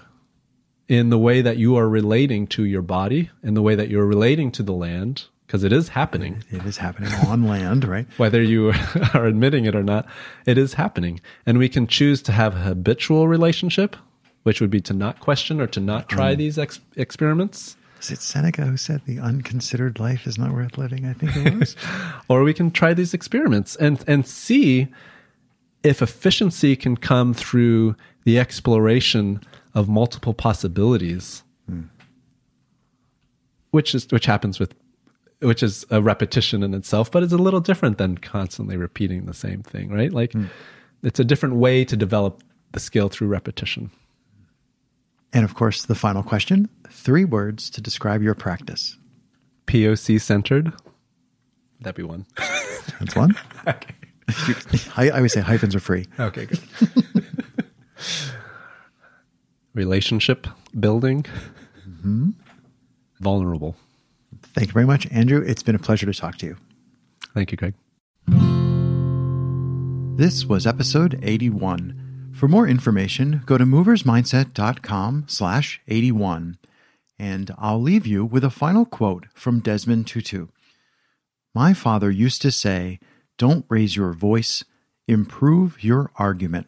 Speaker 1: in the way that you are relating to your body, in the way that you're relating to the land, because it is happening
Speaker 2: It is happening on land, right? <laughs>
Speaker 1: whether you <laughs> are admitting it or not, it is happening. And we can choose to have a habitual relationship, which would be to not question or to not try mm. these ex- experiments.
Speaker 2: Is it Seneca who said the unconsidered life is not worth living? I think it was. <laughs>
Speaker 1: Or we can try these experiments and, and see if efficiency can come through the exploration of multiple possibilities, hmm. which is which happens with which is a repetition in itself, but it's a little different than constantly repeating the same thing, right? Like hmm. it's a different way to develop the skill through repetition.
Speaker 2: and of course, the final question three words to describe your practice.
Speaker 1: POC centered. That'd be one. <laughs>
Speaker 2: That's one. <laughs> <laughs> I, I always say hyphens are free.
Speaker 1: Okay, good. Relationship building. Mm-hmm. Vulnerable.
Speaker 2: Thank you very much, Andrew. It's been a pleasure to talk to you.
Speaker 1: Thank you, Greg.
Speaker 2: This was episode 81. For more information, go to moversmindset.com slash 81. And I'll leave you with a final quote from Desmond Tutu. My father used to say, don't raise your voice, improve your argument.